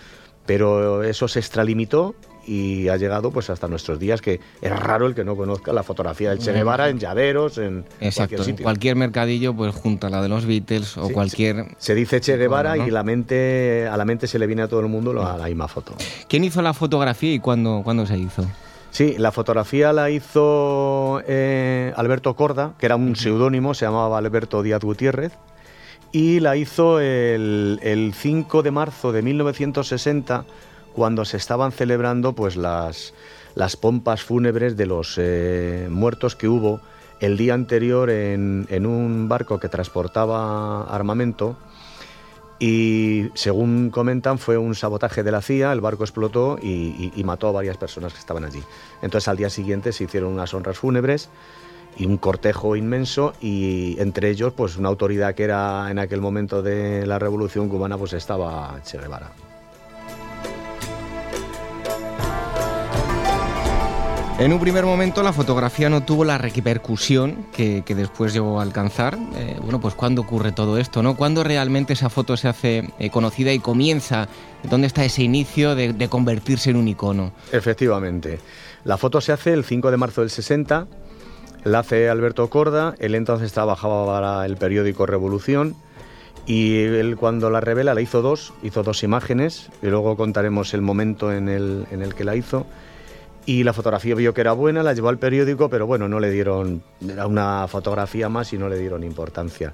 Pero eso se extralimitó y ha llegado pues hasta nuestros días que es raro el que no conozca la fotografía del Che Guevara en llaveros, en cualquier sitio. cualquier mercadillo pues junto a la de los Beatles o cualquier... Se, dice Che Guevara y la mente, a la mente se le viene a todo el mundo la, la misma foto. ¿Quién hizo la fotografía y cuándo, cuándo se hizo? Sí, la fotografía la hizo eh, Alberto Corda, que era un seudónimo, se llamaba Alberto Díaz Gutiérrez, y la hizo el, el 5 de marzo de 1960 cuando se estaban celebrando pues las, pompas fúnebres de los eh, muertos que hubo el día anterior en, un barco que transportaba armamento y según comentan fue un sabotaje de la CIA, el barco explotó y, mató a varias personas que estaban allí. Entonces al día siguiente se hicieron unas honras fúnebres y un cortejo inmenso y entre ellos pues una autoridad que era en aquel momento de la revolución cubana pues estaba Che Guevara. En un primer momento la fotografía no tuvo la repercusión que, después llegó a alcanzar. Eh, bueno, pues ¿cuándo ocurre todo esto? ¿no? ¿Cuándo realmente esa foto se hace eh, conocida y comienza? ¿Dónde está ese inicio de, de, convertirse en un icono? Efectivamente. La foto se hace el 5 de marzo del 60. La hace Alberto Corda. Él entonces trabajaba para el periódico Revolución. Y él cuando la revela la hizo dos, hizo dos imágenes. Y luego contaremos el momento en el, en el que la hizo y la fotografía vio que era buena, la llevó al periódico, pero bueno, no le dieron, era una fotografía más y no le dieron importancia.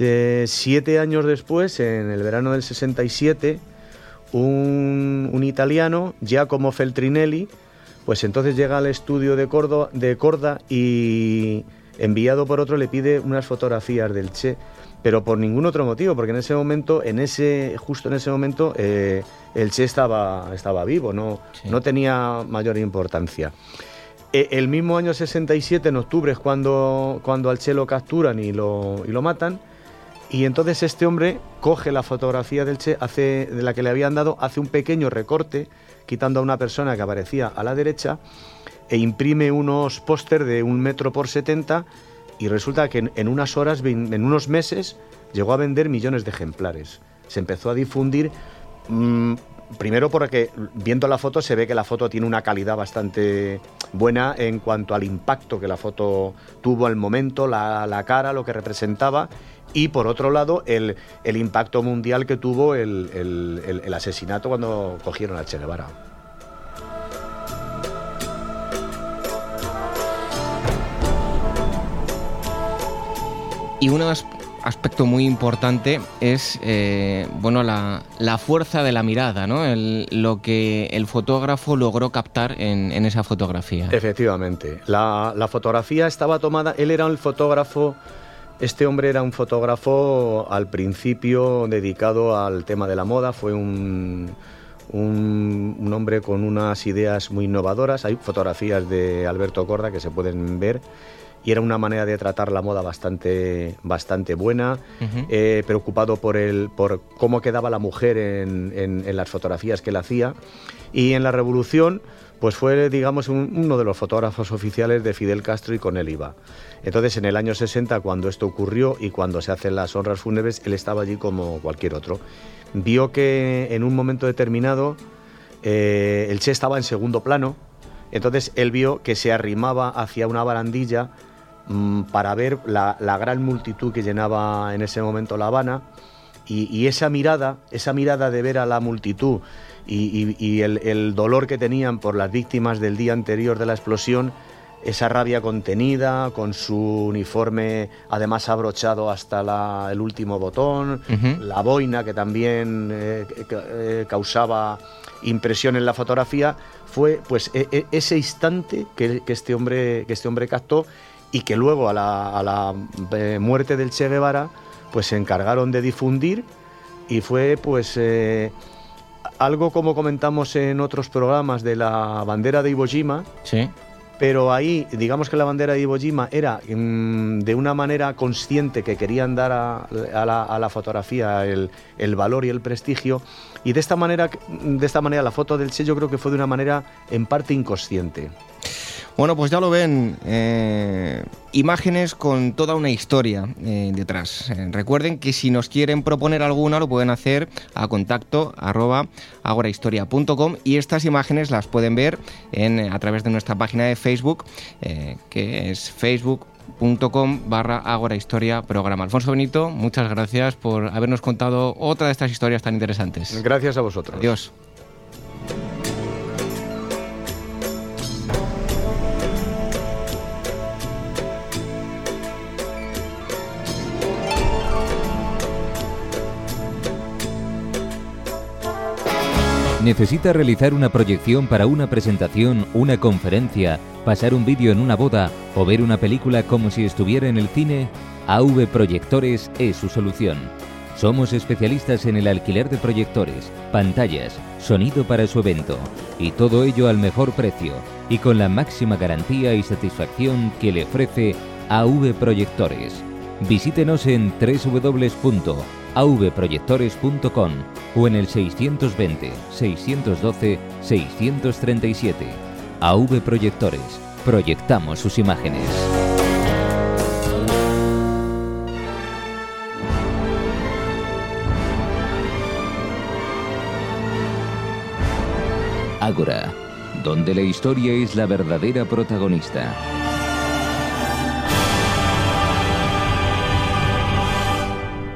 Eh, siete años después, en el verano del 67, un, un italiano, Giacomo Feltrinelli, pues entonces llega al estudio de, Cordo, de Corda y enviado por otro le pide unas fotografías del Che pero por ningún otro motivo, porque en ese momento, en ese, justo en ese momento, eh, el Che estaba, estaba vivo, no, no tenía mayor importancia. E, el mismo año 67, en octubre, es cuando, cuando al Che lo capturan y lo, y lo matan. Y entonces este hombre coge la fotografía del Che, hace, de la que le habían dado, hace un pequeño recorte, quitando a una persona que aparecía a la derecha, e imprime unos póster de un metro por 70 y resulta que en, unas horas, en unos meses, llegó a vender millones de ejemplares. Se empezó a difundir, mm, primero porque viendo la foto se ve que la foto tiene una calidad bastante buena en cuanto al impacto que la foto tuvo al momento, la, cara, lo que representaba, y por otro lado el, impacto mundial que tuvo el, el asesinato cuando cogieron a Che Guevara. Y un aspecto muy importante es eh, bueno, la, fuerza de la mirada, ¿no? lo que el fotógrafo logró captar en, esa fotografía. Efectivamente. La, fotografía estaba tomada, él era el fotógrafo, este hombre era un fotógrafo al principio dedicado al tema de la moda, fue un, un, hombre con unas ideas muy innovadoras. Hay fotografías de Alberto Corda que se pueden ver y era una manera de tratar la moda bastante, bastante buena, eh, preocupado por, el, por cómo quedaba la mujer en, en, las fotografías que él hacía. Y en la Revolución, pues fue, digamos, uno de los fotógrafos oficiales de Fidel Castro y con él iba. Entonces, en el año 60, cuando esto ocurrió y cuando se hacen las honras fúnebres, él estaba allí como cualquier otro. Vio que en un momento determinado eh, el Che estaba en segundo plano, entonces él vio que se arrimaba hacia una barandilla para ver la, gran multitud que llenaba en ese momento La Habana. Y, esa mirada, esa mirada de ver a la multitud y, el, dolor que tenían por las víctimas del día anterior de la explosión, esa rabia contenida, con su uniforme además abrochado hasta el último botón, la boina que también eh, eh, causaba impresión en la fotografía, fue pues e, e, ese instante que, este hombre, que este hombre captó y que luego a la, eh, muerte del Che Guevara pues se encargaron de difundir y fue pues algo como comentamos en otros programas de la bandera de Iwo Jima, sí pero ahí, digamos que la bandera de Iwo Jima era mm, de una manera consciente que querían dar a, la, fotografía el, el, valor y el prestigio, y de esta manera, de esta manera la foto del Che yo creo que fue de una manera en parte inconsciente. Bueno, pues ya lo ven, eh, imágenes con toda una historia eh, detrás. Eh, recuerden que si nos quieren proponer alguna lo pueden hacer a contacto arroba agorahistoria.com y estas imágenes las pueden ver en, a través de nuestra página de Facebook, que es facebook.com barra Agora Historia Programa. Alfonso Benito, muchas gracias por habernos contado otra de estas historias tan interesantes. Gracias a vosotros. Adiós. ¿Necesita realizar una proyección para una presentación, una conferencia, pasar un vídeo en una boda o ver una película como si estuviera en el cine? AV Proyectores es su solución. Somos especialistas en el alquiler de proyectores, pantallas, sonido para su evento y todo ello al mejor precio y con la máxima garantía y satisfacción que le ofrece AV Proyectores. Visítenos en www avproyectores.com o en el 620 612 637. AV Proyectores. Proyectamos sus imágenes. Ágora, donde la historia es la verdadera protagonista.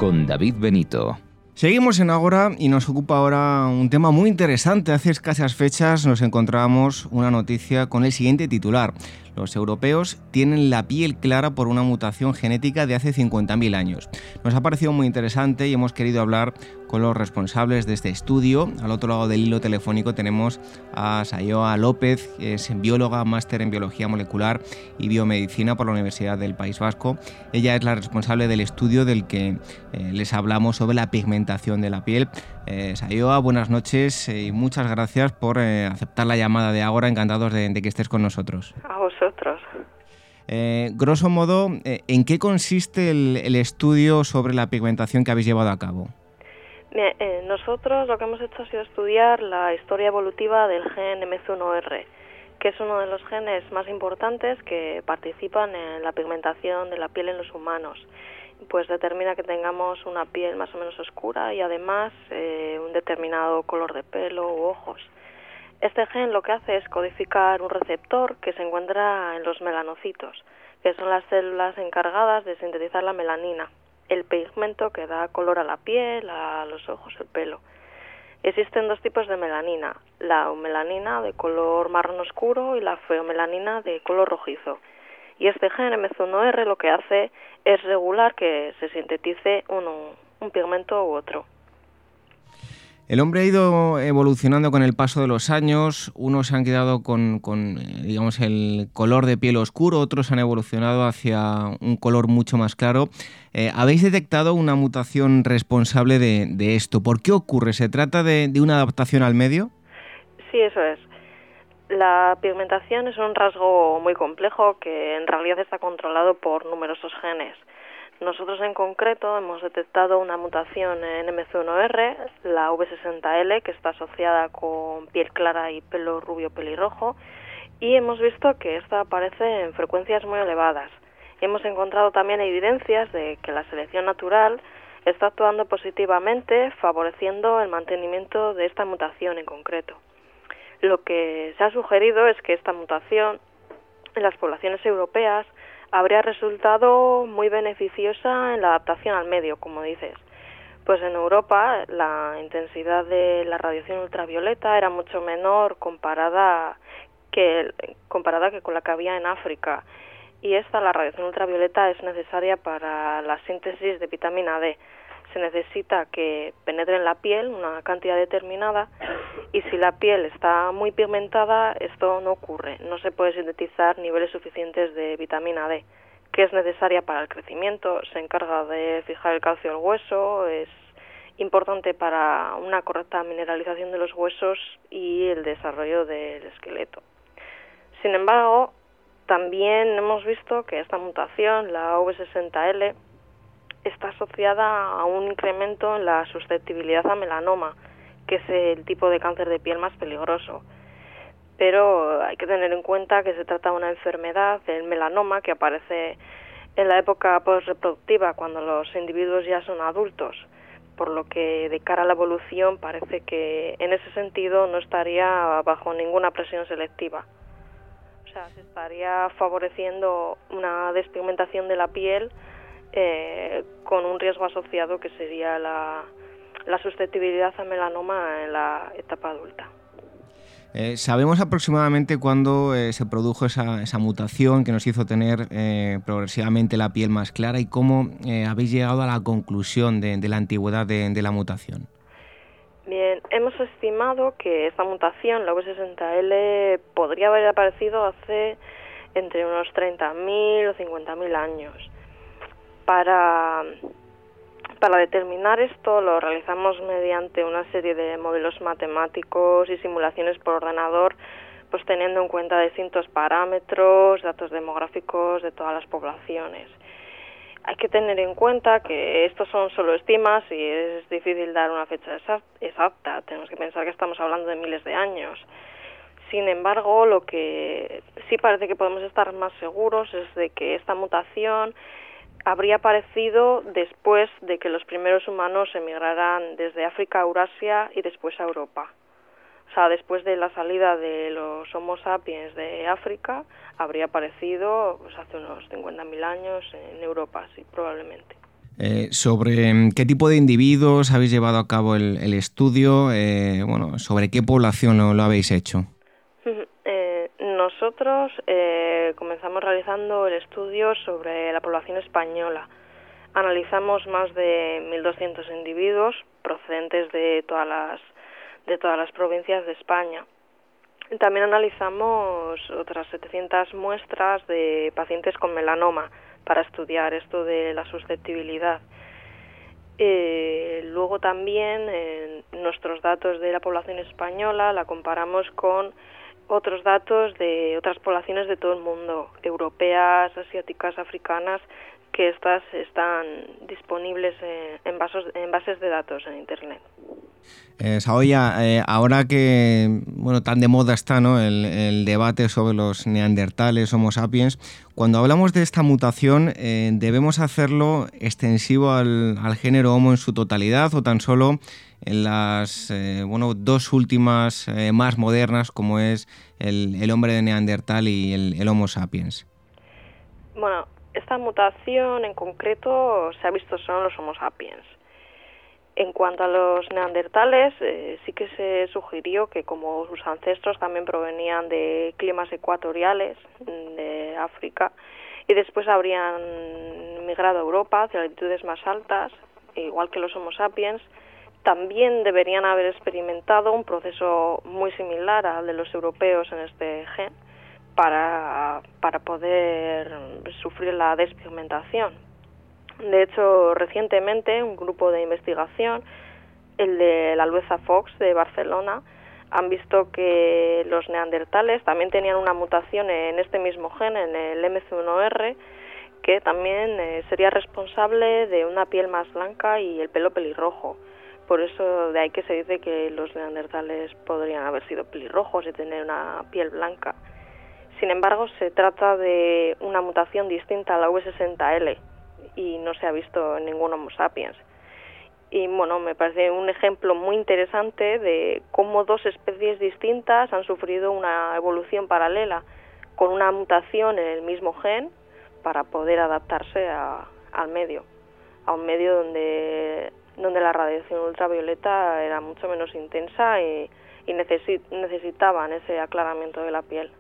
Con David Benito. Seguimos en Agora y nos ocupa ahora un tema muy interesante. Hace escasas fechas nos encontramos una noticia con el siguiente titular. Los europeos tienen la piel clara por una mutación genética de hace 50.000 años. Nos ha parecido muy interesante y hemos querido hablar con los responsables de este estudio. Al otro lado del hilo telefónico tenemos a Sayoa López, que es bióloga, máster en biología molecular y biomedicina por la Universidad del País Vasco. Ella es la responsable del estudio del que eh, les hablamos sobre la pigmentación de la piel. Eh, Sayoa, buenas noches eh, y muchas gracias por eh, aceptar la llamada de ahora. Encantados de, que estés con nosotros. A vosotros. grosso modo, ¿en qué consiste el estudio sobre la pigmentación que habéis llevado a cabo? Eh, nosotros lo que hemos hecho ha sido estudiar la historia evolutiva del gen MC1R, que es uno de los genes más importantes que participan en la pigmentación de la piel en los humanos. Pues determina que tengamos una piel más o menos oscura y además eh, un determinado color de pelo u ojos. Este gen lo que hace es codificar un receptor que se encuentra en los melanocitos, que son las células encargadas de sintetizar la melanina, el pigmento que da color a la piel, a los ojos, el pelo. Existen dos tipos de melanina, la melanina de color marrón oscuro y la feomelanina de color rojizo. Y este gen MC1R lo que hace es regular que se sintetice un pigmento u otro. El hombre ha ido evolucionando con el paso de los años, unos se han quedado con, eh, digamos, el color de piel oscuro, otros han evolucionado hacia un color mucho más claro. Eh, ¿Habéis detectado una mutación responsable de, esto? ¿Por qué ocurre? ¿Se trata de, de una adaptación al medio? Sí, eso es. La pigmentación es un rasgo muy complejo que en realidad está controlado por numerosos genes. Nosotros en concreto hemos detectado una mutación en MC1R, la V60L, que está asociada con piel clara y pelo rubio pelirrojo, y hemos visto que esta aparece en frecuencias muy elevadas. Hemos encontrado también evidencias de que la selección natural está actuando positivamente, favoreciendo el mantenimiento de esta mutación en concreto. Lo que se ha sugerido es que esta mutación en las poblaciones europeas habría resultado muy beneficiosa en la adaptación al medio, como dices. Pues en Europa la intensidad de la radiación ultravioleta era mucho menor comparada que comparada que con la que había en África. Y esta, la radiación ultravioleta, es necesaria para la síntesis de vitamina D. Se necesita que penetre en la piel una cantidad determinada y si la piel está muy pigmentada, esto no ocurre. No se puede sintetizar niveles suficientes de vitamina D, que es necesaria para el crecimiento, se encarga de fijar el calcio al hueso, es importante para una correcta mineralización de los huesos y el desarrollo del esqueleto. Sin embargo, también hemos visto que esta mutación, la V60L, está asociada a un incremento en la susceptibilidad a melanoma, que es el tipo de cáncer de piel más peligroso. Pero hay que tener en cuenta que se trata de una enfermedad, el melanoma, que aparece en la época postreproductiva, cuando los individuos ya son adultos por lo que de cara a la evolución parece que en ese sentido no estaría bajo ninguna presión selectiva. O sea, se estaría favoreciendo una despigmentación de la piel eh, con un riesgo asociado que sería la, la susceptibilidad a melanoma en la etapa adulta. Eh, ¿Sabemos aproximadamente cuándo eh, se produjo esa, esa, mutación que nos hizo tener eh, progresivamente la piel más clara y cómo habéis llegado a la conclusión de, de la antigüedad de, de, la mutación? Bien, hemos estimado que esta mutación, la V60L, podría haber aparecido hace entre unos 30.000 o 50.000 años. Para para determinar esto lo realizamos mediante una serie de modelos matemáticos y simulaciones por ordenador, pues teniendo en cuenta distintos parámetros, datos demográficos de todas las poblaciones. Hay que tener en cuenta que estos son solo estimas y es difícil dar una fecha exacta. Tenemos que pensar que estamos hablando de miles de años. Sin embargo, lo que sí parece que podemos estar más seguros es de que esta mutación habría aparecido después de que los primeros humanos emigraran desde África a Eurasia y después a Europa. O sea, después de la salida de los Homo sapiens de África, habría aparecido pues, hace unos 50.000 años en Europa, sí, probablemente. Eh, sobre mm, qué tipo de individuos habéis llevado a cabo el, estudio, eh, bueno, sobre qué población lo habéis hecho. [laughs] Nosotros eh, comenzamos realizando el estudio sobre la población española. Analizamos más de 1.200 individuos procedentes de todas las de todas las provincias de España. También analizamos otras 700 muestras de pacientes con melanoma para estudiar esto de la susceptibilidad. Eh, luego también nuestros datos de la población española la comparamos con otros datos de otras poblaciones de todo el mundo, europeas, asiáticas, africanas, que estas están disponibles en, bases de datos en Internet. Eh, Saoya, eh, ahora que bueno tan de moda está ¿no? el, debate sobre los neandertales, Homo sapiens, cuando hablamos de esta mutación, eh, ¿debemos hacerlo extensivo al, género Homo en su totalidad o tan solo en las eh, bueno, dos últimas más modernas, como es el, el, hombre de Neandertal y el, Homo sapiens? Bueno, esta mutación en concreto se ha visto solo en los Homo sapiens. En cuanto a los neandertales, eh, sí que se sugirió que como sus ancestros también provenían de climas ecuatoriales mm, de África y después habrían migrado a Europa hacia altitudes más altas, igual que los Homo sapiens, también deberían haber experimentado un proceso muy similar al de los europeos en este gen para, para poder sufrir la despigmentación. De hecho, recientemente un grupo de investigación, el de la Lueza Fox de Barcelona, han visto que los neandertales también tenían una mutación en este mismo gen, en el MC1R, que también eh, sería responsable de una piel más blanca y el pelo pelirrojo. Por eso de ahí que se dice que los neandertales podrían haber sido pelirrojos y tener una piel blanca. Sin embargo, se trata de una mutación distinta a la V60L, y no se ha visto en ningún Homo sapiens. Y bueno, me parece un ejemplo muy interesante de cómo dos especies distintas han sufrido una evolución paralela con una mutación en el mismo gen para poder adaptarse a, al medio, a un medio donde, donde la radiación ultravioleta era mucho menos intensa y, y necesitaban ese aclaramiento de la piel.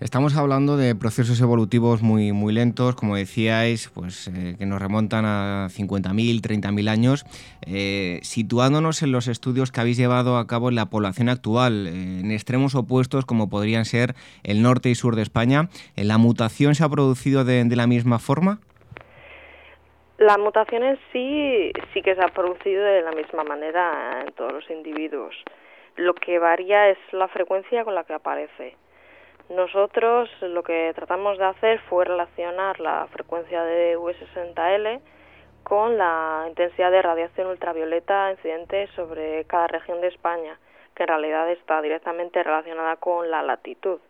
Estamos hablando de procesos evolutivos muy, muy lentos, como decíais, pues, eh, que nos remontan a 50.000, 30.000 años, eh, situándonos en los estudios que habéis llevado a cabo en la población actual, eh, en extremos opuestos como podrían ser el norte y sur de España. ¿La mutación se ha producido de la misma forma? La mutación en sí sí que se ha producido de la misma manera en todos los individuos. Lo que varía es la frecuencia con la que aparece. Nosotros lo que tratamos de hacer fue relacionar la frecuencia de V60L con la intensidad de radiación ultravioleta incidente sobre cada región de España, que en realidad está directamente relacionada con la latitud.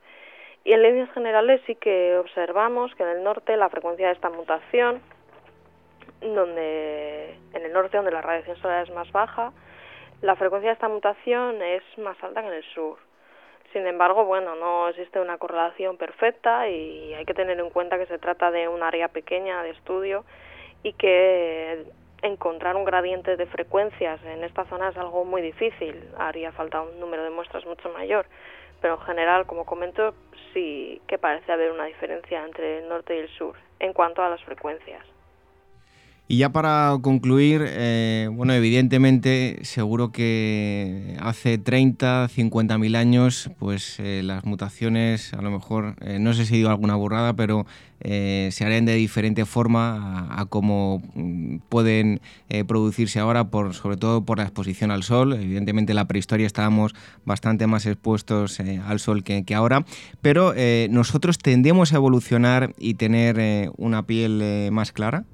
Y en líneas generales sí que observamos que en el norte la frecuencia de esta mutación, donde en el norte donde la radiación solar es más baja, la frecuencia de esta mutación es más alta que en el sur. Sin embargo, bueno, no existe una correlación perfecta y hay que tener en cuenta que se trata de un área pequeña de estudio y que encontrar un gradiente de frecuencias en esta zona es algo muy difícil. Haría falta un número de muestras mucho mayor. Pero en general, como comento, sí que parece haber una diferencia entre el norte y el sur en cuanto a las frecuencias. Y ya para concluir, eh, bueno, evidentemente, seguro que hace 30, 50 mil años, pues eh, las mutaciones, a lo mejor, eh, no sé si digo alguna burrada, pero se harían de diferente forma a, cómo mm, pueden producirse ahora, sobre todo por la exposición al sol. Evidentemente, en la prehistoria estábamos bastante más expuestos al sol que, que ahora, pero nosotros tendemos a evolucionar y tener una piel más clara.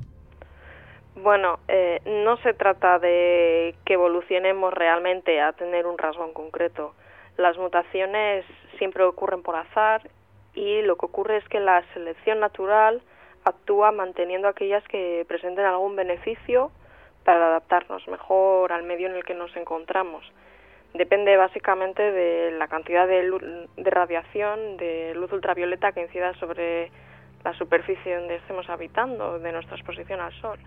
Bueno, eh, no se trata de que evolucionemos realmente a tener un rasgo en concreto. Las mutaciones siempre ocurren por azar y lo que ocurre es que la selección natural actúa manteniendo aquellas que presenten algún beneficio para adaptarnos mejor al medio en el que nos encontramos. Depende básicamente de la cantidad de, de radiación, de luz ultravioleta que incida sobre la superficie donde estemos habitando, de nuestra exposición al sol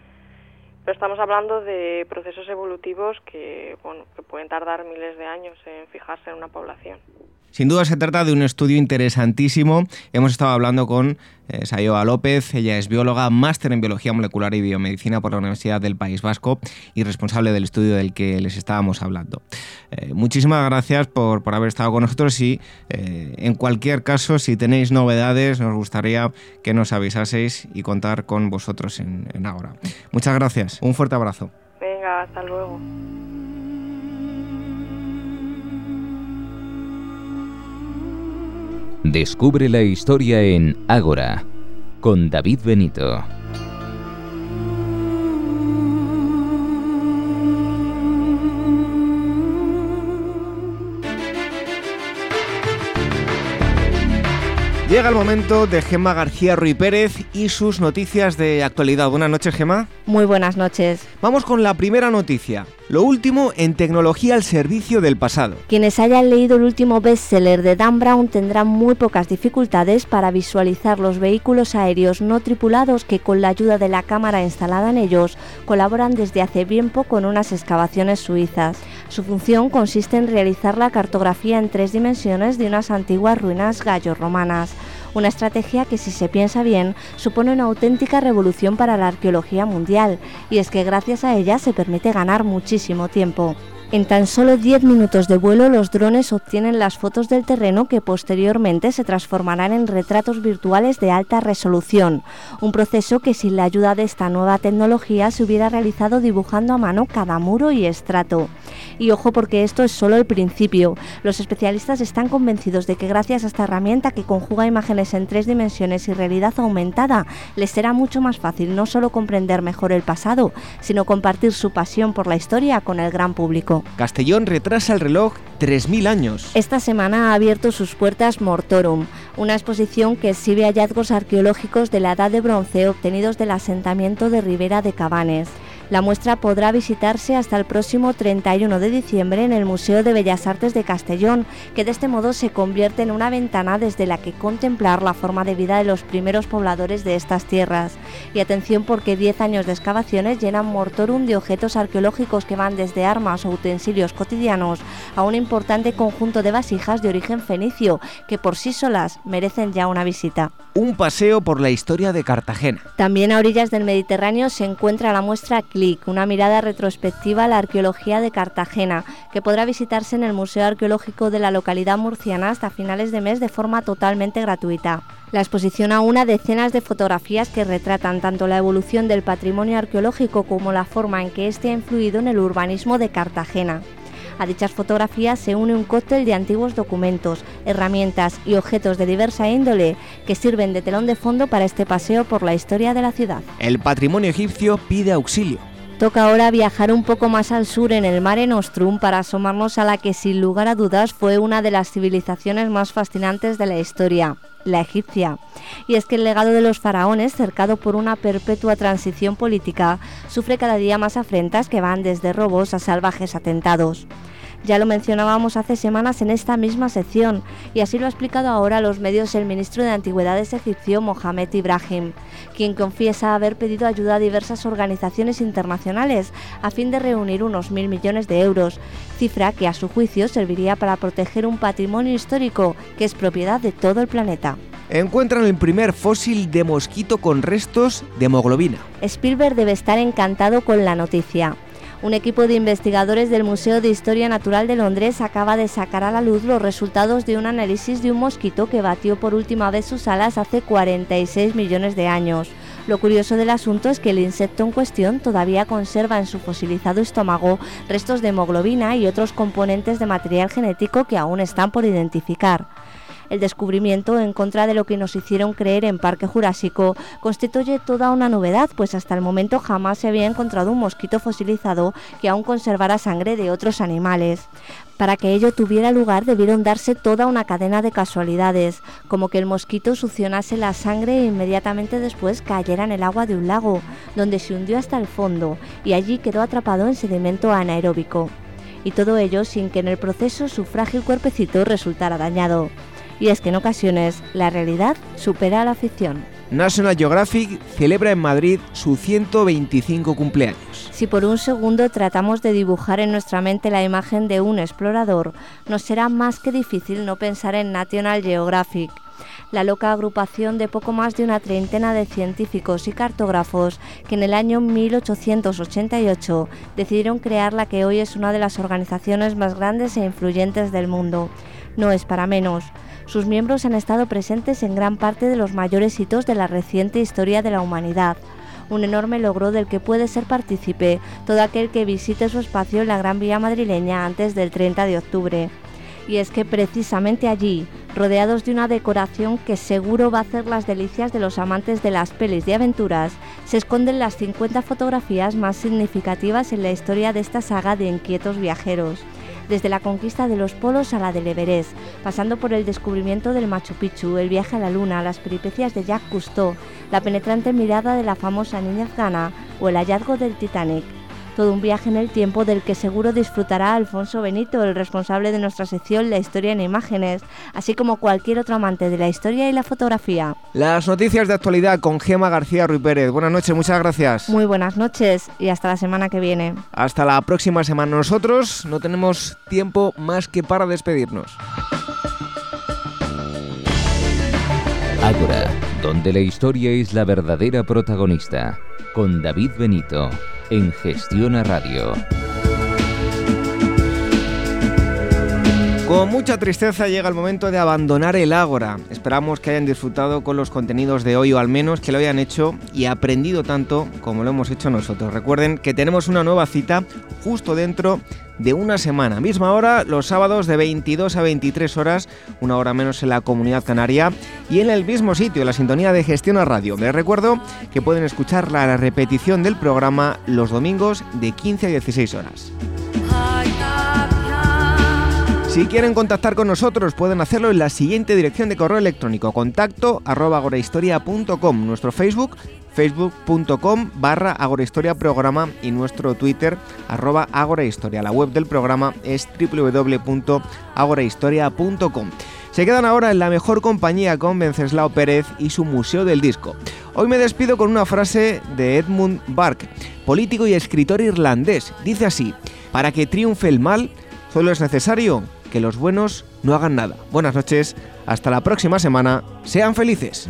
estamos hablando de procesos evolutivos que, que pueden tardar miles de años en fijarse en una población. Sin duda se trata de un estudio interesantísimo. Hemos estado hablando con eh, Sayoa López, ella es bióloga, máster en biología molecular y biomedicina por la Universidad del País Vasco y responsable del estudio del que les estábamos hablando. Eh, muchísimas gracias por, por, haber estado con nosotros y eh, en cualquier caso, si tenéis novedades, nos gustaría que nos avisaseis y contar con vosotros en, en Ahora. Muchas gracias, un fuerte abrazo. Venga, hasta luego. Descubre la historia en Ágora con David Benito. Llega el momento de Gema García Ruiz Pérez y sus noticias de actualidad. Buenas noches, Gema. Muy buenas noches. Vamos con la primera noticia. Lo último en tecnología al servicio del pasado. Quienes hayan leído el último bestseller de Dan Brown tendrán muy pocas dificultades para visualizar los vehículos aéreos no tripulados que con la ayuda de la cámara instalada en ellos colaboran desde hace bien poco en unas excavaciones suizas. Su función consiste en realizar la cartografía en tres dimensiones de unas antiguas ruinas gallo-romanas una estrategia que si se piensa bien supone una auténtica revolución para la arqueología mundial, y es que gracias a ella se permite ganar muchísimo tiempo. En tan solo 10 minutos de vuelo los drones obtienen las fotos del terreno que posteriormente se transformarán en retratos virtuales de alta resolución, un proceso que sin la ayuda de esta nueva tecnología se hubiera realizado dibujando a mano cada muro y estrato. Y ojo porque esto es solo el principio. Los especialistas están convencidos de que gracias a esta herramienta que conjuga imágenes en tres dimensiones y realidad aumentada, les será mucho más fácil no solo comprender mejor el pasado, sino compartir su pasión por la historia con el gran público. Castellón retrasa el reloj 3.000 años. Esta semana ha abierto sus puertas Mortorum, una exposición que exhibe hallazgos arqueológicos de la Edad de Bronce obtenidos del asentamiento de Ribera de Cabanes. La muestra podrá visitarse hasta el próximo 31 de diciembre en el Museo de Bellas Artes de Castellón, que de este modo se convierte en una ventana desde la que contemplar la forma de vida de los primeros pobladores de estas tierras. Y atención porque 10 años de excavaciones llenan Mortorum de objetos arqueológicos que van desde armas o utensilios cotidianos a un importante conjunto de vasijas de origen fenicio que por sí solas merecen ya una visita. Un paseo por la historia de Cartagena. También a orillas del Mediterráneo se encuentra la muestra CLIC, una mirada retrospectiva a la arqueología de Cartagena, que podrá visitarse en el Museo Arqueológico de la localidad murciana hasta finales de mes de forma totalmente gratuita. La exposición aúna decenas de fotografías que retratan tanto la evolución del patrimonio arqueológico como la forma en que éste ha influido en el urbanismo de Cartagena. A dichas fotografías se une un cóctel de antiguos documentos, herramientas y objetos de diversa índole que sirven de telón de fondo para este paseo por la historia de la ciudad. El patrimonio egipcio pide auxilio. Toca ahora viajar un poco más al sur en el Mare Nostrum para asomarnos a la que sin lugar a dudas fue una de las civilizaciones más fascinantes de la historia, la egipcia. Y es que el legado de los faraones, cercado por una perpetua transición política, sufre cada día más afrentas que van desde robos a salvajes atentados. Ya lo mencionábamos hace semanas en esta misma sección y así lo ha explicado ahora a los medios el ministro de Antigüedades egipcio Mohamed Ibrahim, quien confiesa haber pedido ayuda a diversas organizaciones internacionales a fin de reunir unos mil millones de euros, cifra que a su juicio serviría para proteger un patrimonio histórico que es propiedad de todo el planeta encuentran el primer fósil de mosquito con restos de hemoglobina. Spielberg debe estar encantado con la noticia. Un equipo de investigadores del Museo de Historia Natural de Londres acaba de sacar a la luz los resultados de un análisis de un mosquito que batió por última vez sus alas hace 46 millones de años. Lo curioso del asunto es que el insecto en cuestión todavía conserva en su fosilizado estómago restos de hemoglobina y otros componentes de material genético que aún están por identificar. El descubrimiento, en contra de lo que nos hicieron creer en Parque Jurásico, constituye toda una novedad, pues hasta el momento jamás se había encontrado un mosquito fosilizado que aún conservara sangre de otros animales. Para que ello tuviera lugar debieron darse toda una cadena de casualidades, como que el mosquito succionase la sangre e inmediatamente después cayera en el agua de un lago, donde se hundió hasta el fondo y allí quedó atrapado en sedimento anaeróbico. Y todo ello sin que en el proceso su frágil cuerpecito resultara dañado y es que en ocasiones la realidad supera a la ficción. National Geographic celebra en Madrid su 125 cumpleaños. Si por un segundo tratamos de dibujar en nuestra mente la imagen de un explorador, nos será más que difícil no pensar en National Geographic, la loca agrupación de poco más de una treintena de científicos y cartógrafos que en el año 1888 decidieron crear la que hoy es una de las organizaciones más grandes e influyentes del mundo. No es para menos. Sus miembros han estado presentes en gran parte de los mayores hitos de la reciente historia de la humanidad, un enorme logro del que puede ser partícipe todo aquel que visite su espacio en la Gran Vía madrileña antes del 30 de octubre. Y es que precisamente allí, rodeados de una decoración que seguro va a hacer las delicias de los amantes de las pelis de aventuras, se esconden las 50 fotografías más significativas en la historia de esta saga de inquietos viajeros desde la conquista de los polos a la del Everest, pasando por el descubrimiento del Machu Picchu, el viaje a la Luna, las peripecias de Jacques Cousteau, la penetrante mirada de la famosa niña afgana o el hallazgo del Titanic todo un viaje en el tiempo del que seguro disfrutará Alfonso Benito, el responsable de nuestra sección La Historia en Imágenes, así como cualquier otro amante de la historia y la fotografía. Las noticias de actualidad con Gema García Ruiz Pérez. Buenas noches, muchas gracias. Muy buenas noches y hasta la semana que viene. Hasta la próxima semana. Nosotros no tenemos tiempo más que para despedirnos. Ágora, donde la historia es la verdadera protagonista, con David Benito en Gestiona Radio. Con mucha tristeza llega el momento de abandonar el Ágora. Esperamos que hayan disfrutado con los contenidos de hoy o al menos que lo hayan hecho y aprendido tanto como lo hemos hecho nosotros. Recuerden que tenemos una nueva cita justo dentro de una semana. Misma hora, los sábados de 22 a 23 horas, una hora menos en la comunidad canaria y en el mismo sitio, la sintonía de Gestión a Radio. Les recuerdo que pueden escuchar la repetición del programa los domingos de 15 a 16 horas. Si quieren contactar con nosotros pueden hacerlo en la siguiente dirección de correo electrónico contacto agorahistoria.com, nuestro Facebook facebook.com barra agorahistoria programa y nuestro Twitter arroba agorahistoria. La web del programa es www.agorahistoria.com. Se quedan ahora en la mejor compañía con Venceslao Pérez y su Museo del Disco. Hoy me despido con una frase de Edmund Burke, político y escritor irlandés. Dice así, para que triunfe el mal, solo es necesario que los buenos no hagan nada. Buenas noches, hasta la próxima semana, sean felices.